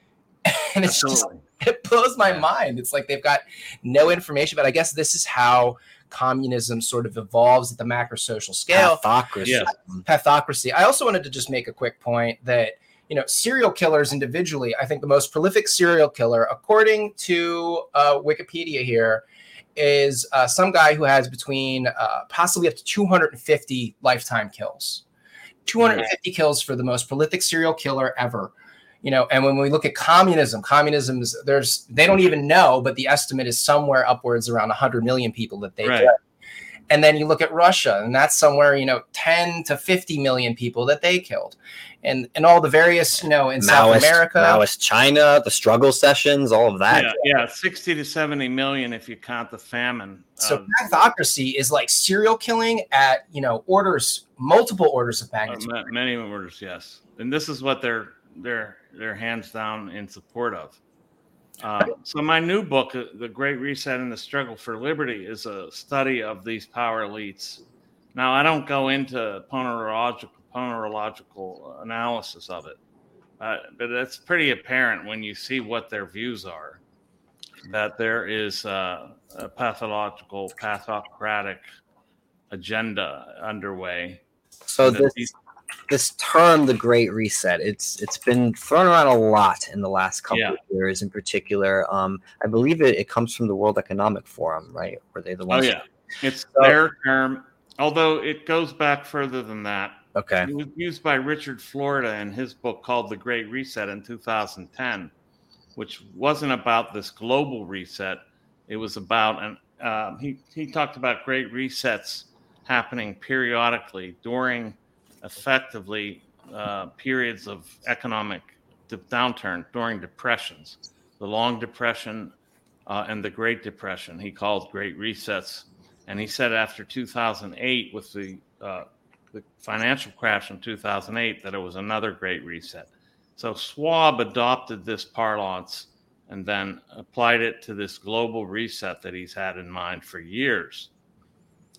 and it's just it blows my Yeah. mind. It's like they've got no information, but I guess this is how communism sort of evolves at the macro social scale. Pathocracy. Yes. Pathocracy. I also wanted to just make a quick point that you know, serial killers individually, I think the most prolific serial killer, according to uh, Wikipedia here, is uh, some guy who has between uh, possibly up to 250 lifetime kills. 250 kills for the most prolific serial killer ever. You know, and when we look at communism, communism is there's they don't even know, but the estimate is somewhere upwards around 100 million people that they right. And then you look at Russia, and that's somewhere, you know, 10 to 50 million people that they killed. And and all the various, you know, in Maoist, South America. Maoist China, the struggle sessions, all of that. Yeah, yeah, 60 to 70 million if you count the famine. So um, pathocracy is like serial killing at, you know, orders, multiple orders of magnitude. Uh, many orders, yes. And this is what they're they're they're hands down in support of. Uh, so my new book, uh, The Great Reset and the Struggle for Liberty, is a study of these power elites. Now I don't go into ponerological, ponerological analysis of it, uh, but it's pretty apparent when you see what their views are that there is uh, a pathological, pathocratic agenda underway. So this, these, this term the great reset it's it's been thrown around a lot in the last couple yeah. of years in particular. Um, i believe it, it comes from the world economic forum right? Were they the oh, ones oh yeah. It's so, their term although it goes back further than that. Okay. It was used by richard florida in his book called the great reset in 2010 which wasn't about this global reset. It was about and uh, he, he talked about great resets happening periodically during effectively uh, periods of economic downturn during depressions, the Long Depression uh, and the Great Depression. He called Great Resets, and he said after 2008, with the uh, the financial crash in 2008, that it was another Great Reset. So Schwab adopted this parlance and then applied it to this global reset that he's had in mind for years.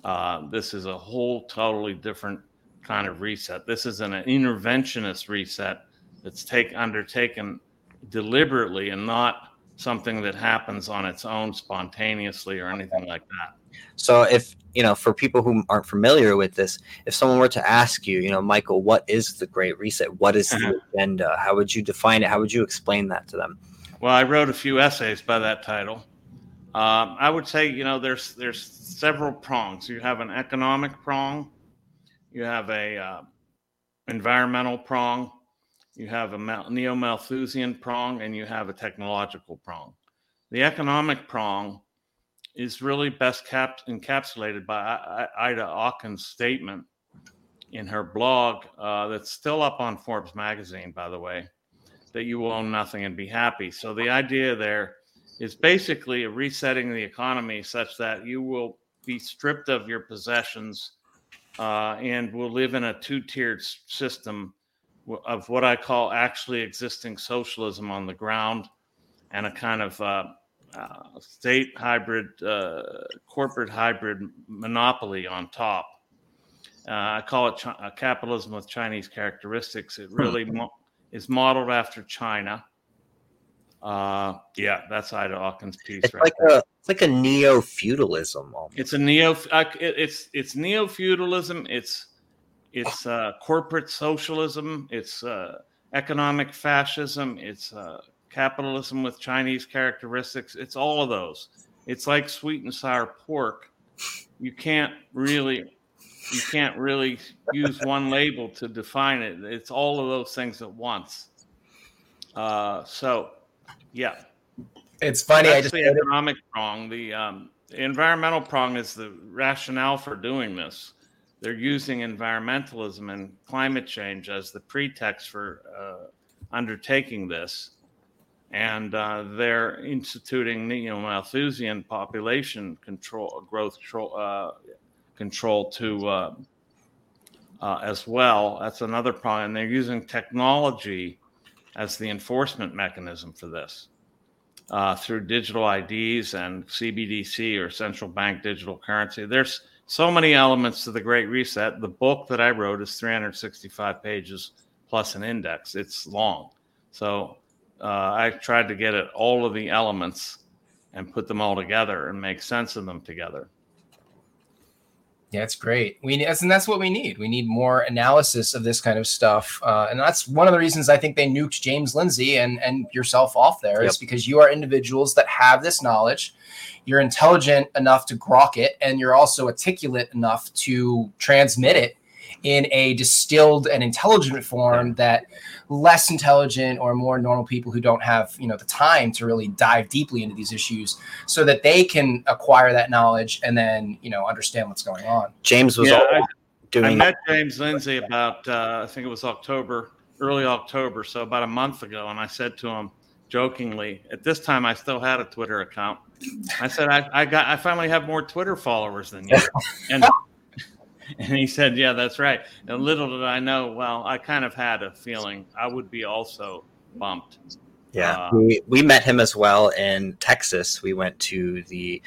Uh, this is a whole totally different kind of reset. This is an interventionist reset that's take undertaken deliberately and not something that happens on its own spontaneously or anything like that. So if you know, for people who aren't familiar with this, if someone were to ask you, you know, Michael, what is the Great Reset? What is the agenda? How would you define it? How would you explain that to them? Well, I wrote a few essays by that title. Um, I would say, you know, there's there's several prongs. You have an economic prong, you have a uh, environmental prong, you have a neo Malthusian prong, and you have a technological prong. The economic prong is really best capped, encapsulated by Ida Auken's statement in her blog uh, that's still up on Forbes magazine, by the way, that you will own nothing and be happy. So the idea there is basically resetting the economy such that you will be stripped of your possessions uh, and we'll live in a two tiered system of what I call actually existing socialism on the ground and a kind of uh, uh, state hybrid, uh, corporate hybrid monopoly on top. Uh, I call it chi- capitalism with Chinese characteristics. It hmm. really mo- is modeled after China. Uh, yeah, that's Ida Auken's piece. It's right like there. a it's like a neo feudalism. It's a neo. Uh, it's it's neo feudalism. It's it's uh, corporate socialism. It's uh, economic fascism. It's uh, capitalism with Chinese characteristics. It's all of those. It's like sweet and sour pork. You can't really you can't really use one label to define it. It's all of those things at once. Uh, so yeah. It's funny. That's I just the economic prong. The um, environmental prong is the rationale for doing this. They're using environmentalism and climate change as the pretext for uh, undertaking this, and uh, they're instituting you know Malthusian population control, growth control, uh, control to uh, uh, as well. That's another prong, and they're using technology as the enforcement mechanism for this uh, through digital IDs and CBDC or central bank digital currency. There's so many elements to the Great Reset. The book that I wrote is 365 pages plus an index. It's long. So uh, I tried to get at all of the elements and put them all together and make sense of them together. Yeah, it's great. We and that's what we need. We need more analysis of this kind of stuff, uh, and that's one of the reasons I think they nuked James Lindsay and and yourself off there yep. is because you are individuals that have this knowledge. You're intelligent enough to grok it, and you're also articulate enough to transmit it in a distilled and intelligent form that less intelligent or more normal people who don't have you know the time to really dive deeply into these issues so that they can acquire that knowledge and then you know understand what's going on. James was yeah, I, doing i met james lindsay about uh, i think it was october early october so about a month ago and i said to him jokingly at this time i still had a twitter account. I said i, I got i finally have more twitter followers than you. And and he said, Yeah, that's right. And little did I know, well, I kind of had a feeling I would be also bumped. Yeah, uh, we, we met him as well in Texas. We went to the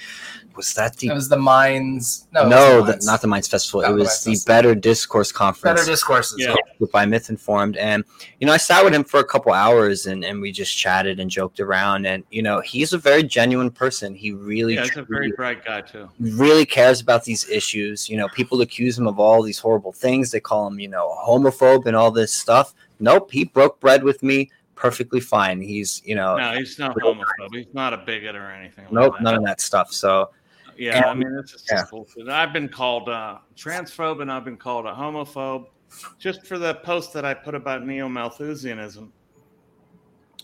was that the it was the Minds no, no the, not the Minds Festival. Not it was the, the Better Discourse Conference. Better Discourses, yeah. by Myth Informed, and you know I sat with him for a couple hours and and we just chatted and joked around, and you know he's a very genuine person. He really, yeah, he's a very bright guy too. Really cares about these issues. You know, people accuse him of all these horrible things. They call him, you know, homophobe and all this stuff. Nope, he broke bread with me perfectly fine. He's, you know, no, he's not homophobe. He's not a bigot or anything. Nope, like none of that stuff. So, yeah, and, I mean, it's just yeah. bullshit. I've been called a transphobe and I've been called a homophobe just for the post that I put about neo Malthusianism.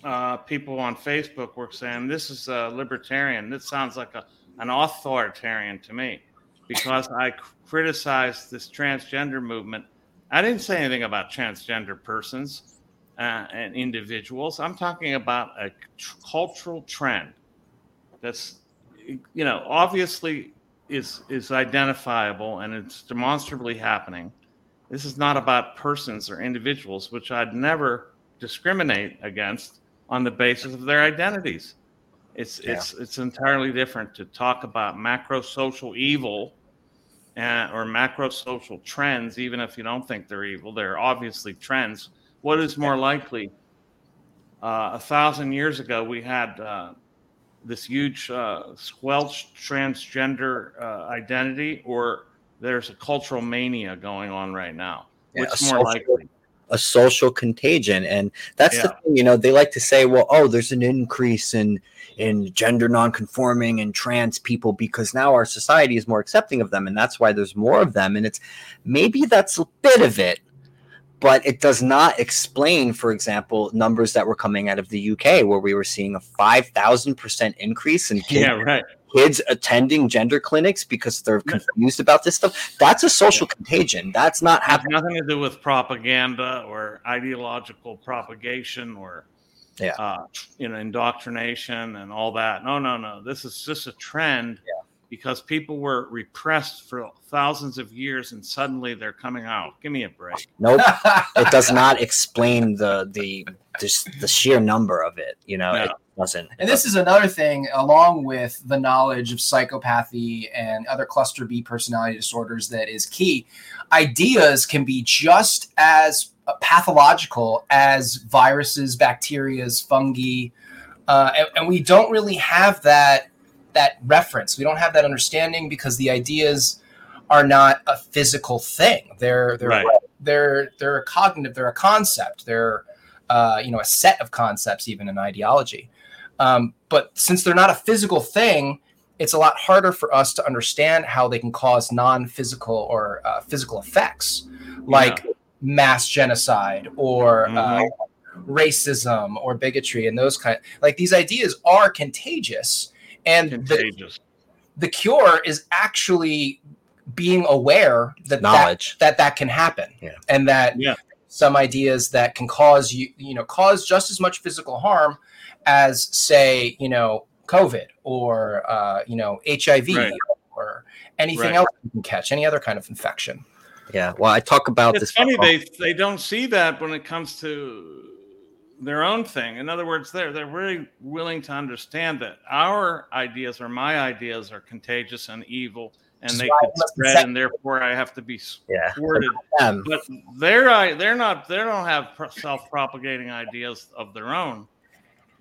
Uh, people on Facebook were saying this is a libertarian. This sounds like a, an authoritarian to me because I criticized this transgender movement. I didn't say anything about transgender persons uh, and individuals. I'm talking about a tr- cultural trend that's, you know, obviously is is identifiable and it's demonstrably happening. This is not about persons or individuals, which I'd never discriminate against on the basis of their identities. It's yeah. it's it's entirely different to talk about macro social evil uh, or macro social trends, even if you don't think they're evil. They're obviously trends what is more likely? Uh, a thousand years ago, we had uh, this huge uh, squelch transgender uh, identity, or there's a cultural mania going on right now. Yeah, Which more social, likely? A social contagion, and that's yeah. the thing. You know, they like to say, "Well, oh, there's an increase in." in gender nonconforming and trans people because now our society is more accepting of them and that's why there's more of them and it's maybe that's a bit of it but it does not explain, for example, numbers that were coming out of the UK where we were seeing a 5,000% increase in kids, yeah, right. kids attending gender clinics because they're confused about this stuff. That's a social yeah. contagion. That's not having nothing to do with propaganda or ideological propagation or yeah. Uh, you know, indoctrination and all that. No, no, no. This is just a trend yeah because people were repressed for thousands of years and suddenly they're coming out. Give me a break. Nope. it does not explain the the just the sheer number of it, you know. No. It doesn't. And this is another thing along with the knowledge of psychopathy and other cluster B personality disorders that is key. Ideas can be just as pathological as viruses, bacterias, fungi. Uh, and, and we don't really have that that reference. We don't have that understanding because the ideas are not a physical thing. They're they're right. they're they're a cognitive. They're a concept. They're uh, you know a set of concepts, even an ideology. Um, but since they're not a physical thing, it's a lot harder for us to understand how they can cause non-physical or uh, physical effects, like yeah. mass genocide or mm-hmm. uh, racism or bigotry and those kind. Like these ideas are contagious and the, the, cure is actually being aware that knowledge that, that that can happen yeah. and that yeah. some ideas that can cause you you know cause just as much physical harm as say you know covid or uh, you know hiv right. or anything right. else you can catch any other kind of infection yeah well i talk about it's this funny they they don't see that when it comes to their own thing. In other words, they're they're really willing to understand that our ideas or my ideas are contagious and evil, and Just they could spread, and therefore I have to be yeah. thwarted. But they're they're not they don't have self propagating ideas of their own.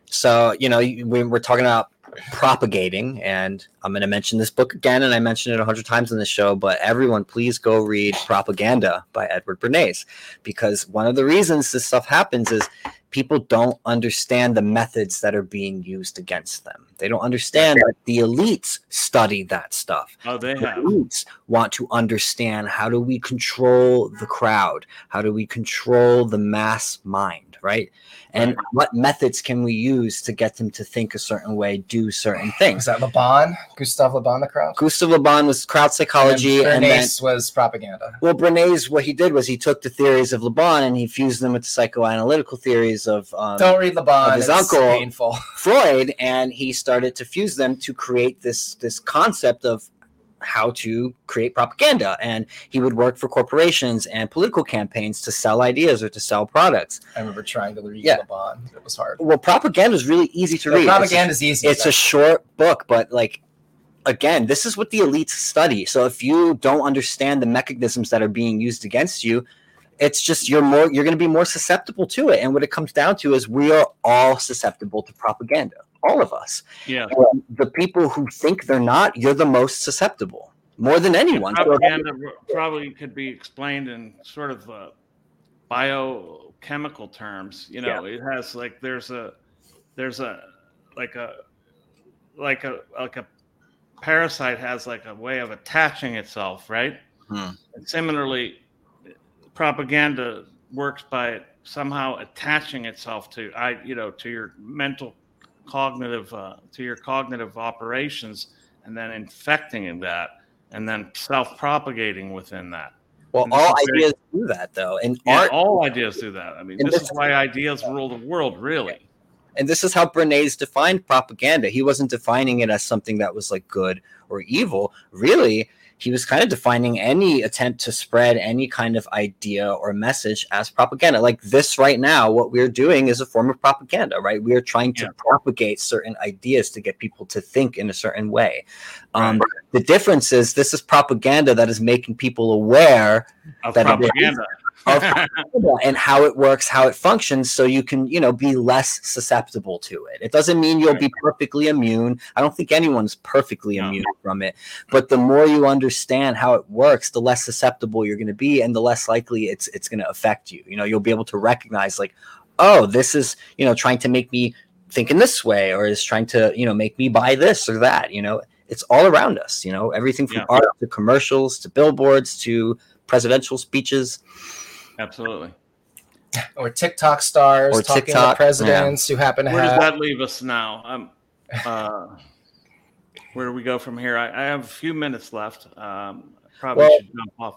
So, you know, we, we're talking about propagating, and I'm going to mention this book again, and I mentioned it a hundred times in the show, but everyone, please go read Propaganda by Edward Bernays, because one of the reasons this stuff happens is people don't understand the methods that are being used against them. They don't understand that the elites study that stuff. Oh, they The have. elites want to understand how do we control the crowd? How do we control the mass mind, right? And Right. what methods can we use to get them to think a certain way, do certain things? Is that Le Bon? Gustave Le Bon, the crowd? Gustave Le Bon was crowd psychology, and, then Bernays was propaganda. well, Bernays, what he did was he took the theories of Le Bon and he fused them with the psychoanalytical theories of um, Don't read of his it's uncle. painful. Freud, and he started to fuse them to create this this concept of how to create propaganda. And he would work for corporations and political campaigns to sell ideas or to sell products. I remember trying to read Yeah. Le Bon. It was hard. Well, propaganda is really easy to read. Propaganda is easy. it's a short book, but like again, this is what the elites study. So if you don't understand the mechanisms that are being used against you, it's just you're more you're going to be more susceptible to it. And what it comes down to is we are all susceptible to propaganda, all of us. Yeah. And the people who think they're not, you're the most susceptible, more than anyone. So- Propaganda probably could be explained in sort of uh, biochemical terms. You know, it has like there's a there's a like a like a like a parasite has like a way of attaching itself, right? Hmm. And similarly, propaganda works by somehow attaching itself to I you know to your mental cognitive uh, to your cognitive operations and then infecting that and then self-propagating within that well, all very- ideas do that though, and yeah, art. all ideas do that i mean this this- is why ideas rule the world really And this is how Bernays defined propaganda. He wasn't defining it as something that was like good or evil. Really, he was kind of defining any attempt to spread any kind of idea or message as propaganda. Like this right now, what we're doing is a form of propaganda, right? We are trying to Yeah. propagate certain ideas to get people to think in a certain way. Um, The difference is this is propaganda that is making people aware of That it is. and how it works, how it functions, so you can, you know, be less susceptible to it. It doesn't mean you'll be perfectly immune. I don't think anyone's perfectly No. immune from it. But the more you understand how it works, the less susceptible you're going to be, and the less likely it's it's going to affect you. You know, you'll be able to recognize, like, oh, this is, you know, trying to make me think in this way, or is trying to, you know, make me buy this or that. You know, it's all around us. You know, everything from Yeah. art to commercials to billboards to presidential speeches. Absolutely or TikTok stars Or talking TikTok, to presidents who happen to where does that leave us now um uh where do we go from here i, I have a few minutes left um probably Well, should jump off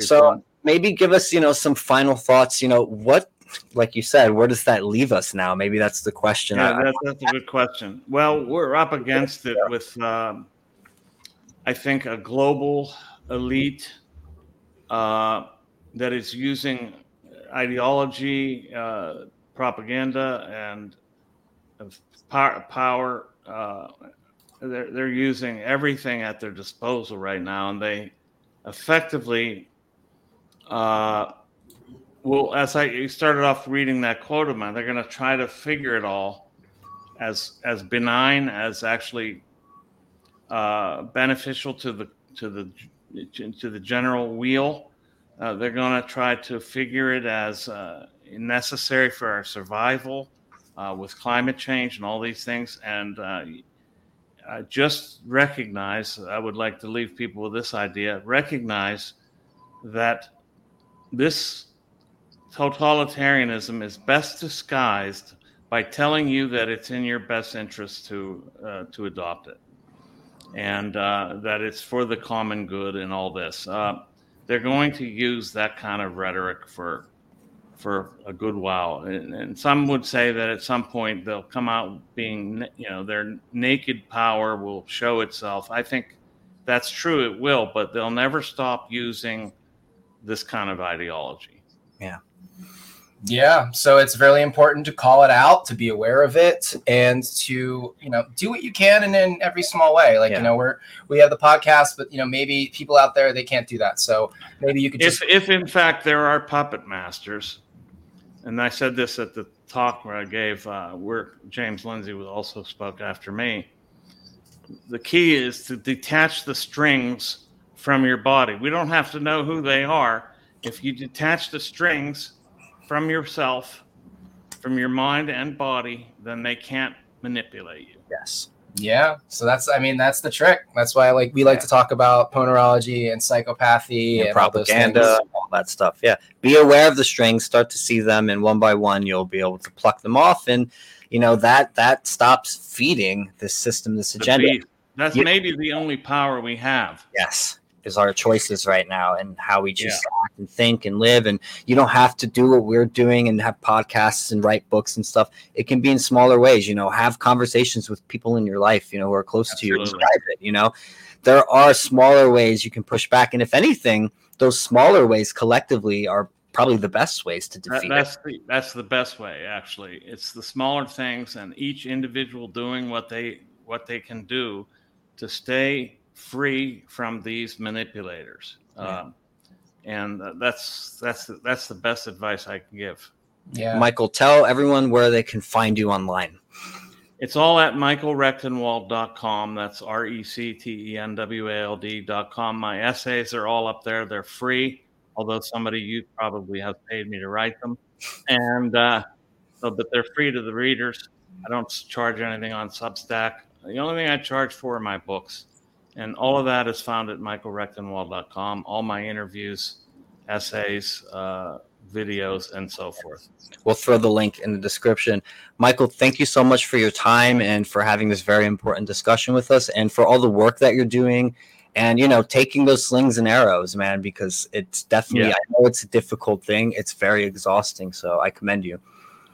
So soon. maybe give us, you know, some final thoughts. You know, what, like you said, where does that leave us now? Maybe that's the question. Yeah, I- that's, that's a good question. Well, we're up against it with, um, I think, a global elite uh, that is using ideology, uh, propaganda, and power. uh, they're, they're using everything at their disposal right now, and they effectively uh, well, as I started off reading that quote of mine, they're going to try to figure it all as as benign as actually uh, beneficial to the to the to the general weal. Uh, they're going to try to figure it as uh, necessary for our survival uh, with climate change and all these things. And uh, just recognize. I would like to leave people with this idea: recognize that this totalitarianism is best disguised by telling you that it's in your best interest to uh, to adopt it, and uh, that it's for the common good and all this. They're going to use that kind of rhetoric for for a good while, and, and some would say that at some point they'll come out being, you know, their naked power will show itself. I think that's true. It will, but they'll never stop using this kind of ideology. Yeah, so it's really important to call it out, to be aware of it, and to you know do what you can in, in every small way. Like Yeah. you know we're we have the podcast, but you know maybe people out there they can't do that. So maybe you could just If, if in fact there are puppet masters and I said this at the talk where I gave, uh, where James Lindsay was also spoke after me. The key is to detach the strings from your body. We don't have to know who they are. If you detach the strings from yourself, from your mind and body, then they can't manipulate you. Yes. Yeah. So that's, I mean, that's the trick. That's why, like, we like to talk about ponerology and psychopathy And and, all those propaganda, things. all that stuff. Yeah. Be aware of the strings, start to see them, and one by one you'll be able to pluck them off. And you know, that that stops feeding this system, this agenda. That's Yeah. maybe the only power we have. yes is our choices right now and how we choose to act and think and live. And you don't have to do what we're doing and have podcasts and write books and stuff. It can be in smaller ways you know have conversations with people in your life you know who are close to you Absolutely. describe it you know. There are smaller ways you can push back. And if anything those smaller ways collectively are probably the best ways to defeat it. the that's the best way actually. It's the smaller things and each individual doing what they what they can do to stay free from these manipulators. Yeah. Um, and uh, that's that's the, that's the best advice I can give. Yeah. michael tell everyone where they can find you online It's all at michaelrectenwald.com. That's R E C T E N W A L D.com. My essays are all up there. They're free, although somebody you probably have paid me to write them. And uh, so, but they're free to the readers. I don't charge anything on Substack. The only thing I charge for are my books. And all of that is found at michaelrectenwald.com. All my interviews, essays, uh, videos, and so forth. We'll throw the link in the description. Michael, thank you so much for your time and for having this very important discussion with us and for all the work that you're doing and you know taking those slings and arrows man because it's definitely Yeah. I know it's a difficult thing. It's very exhausting, so I commend you.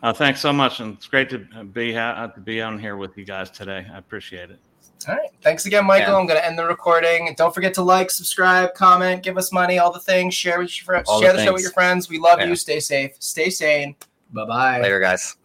Uh, thanks so much, and it's great to be ha- to be on here with you guys today. I appreciate it. All right. Thanks again, Michael. Yeah. I'm going to end the recording. Don't forget to like, subscribe, comment, give us money, all the things. Share with your friends. All the the show with your friends. We love Yeah. you. Stay safe. Stay sane. Bye bye. Later guys.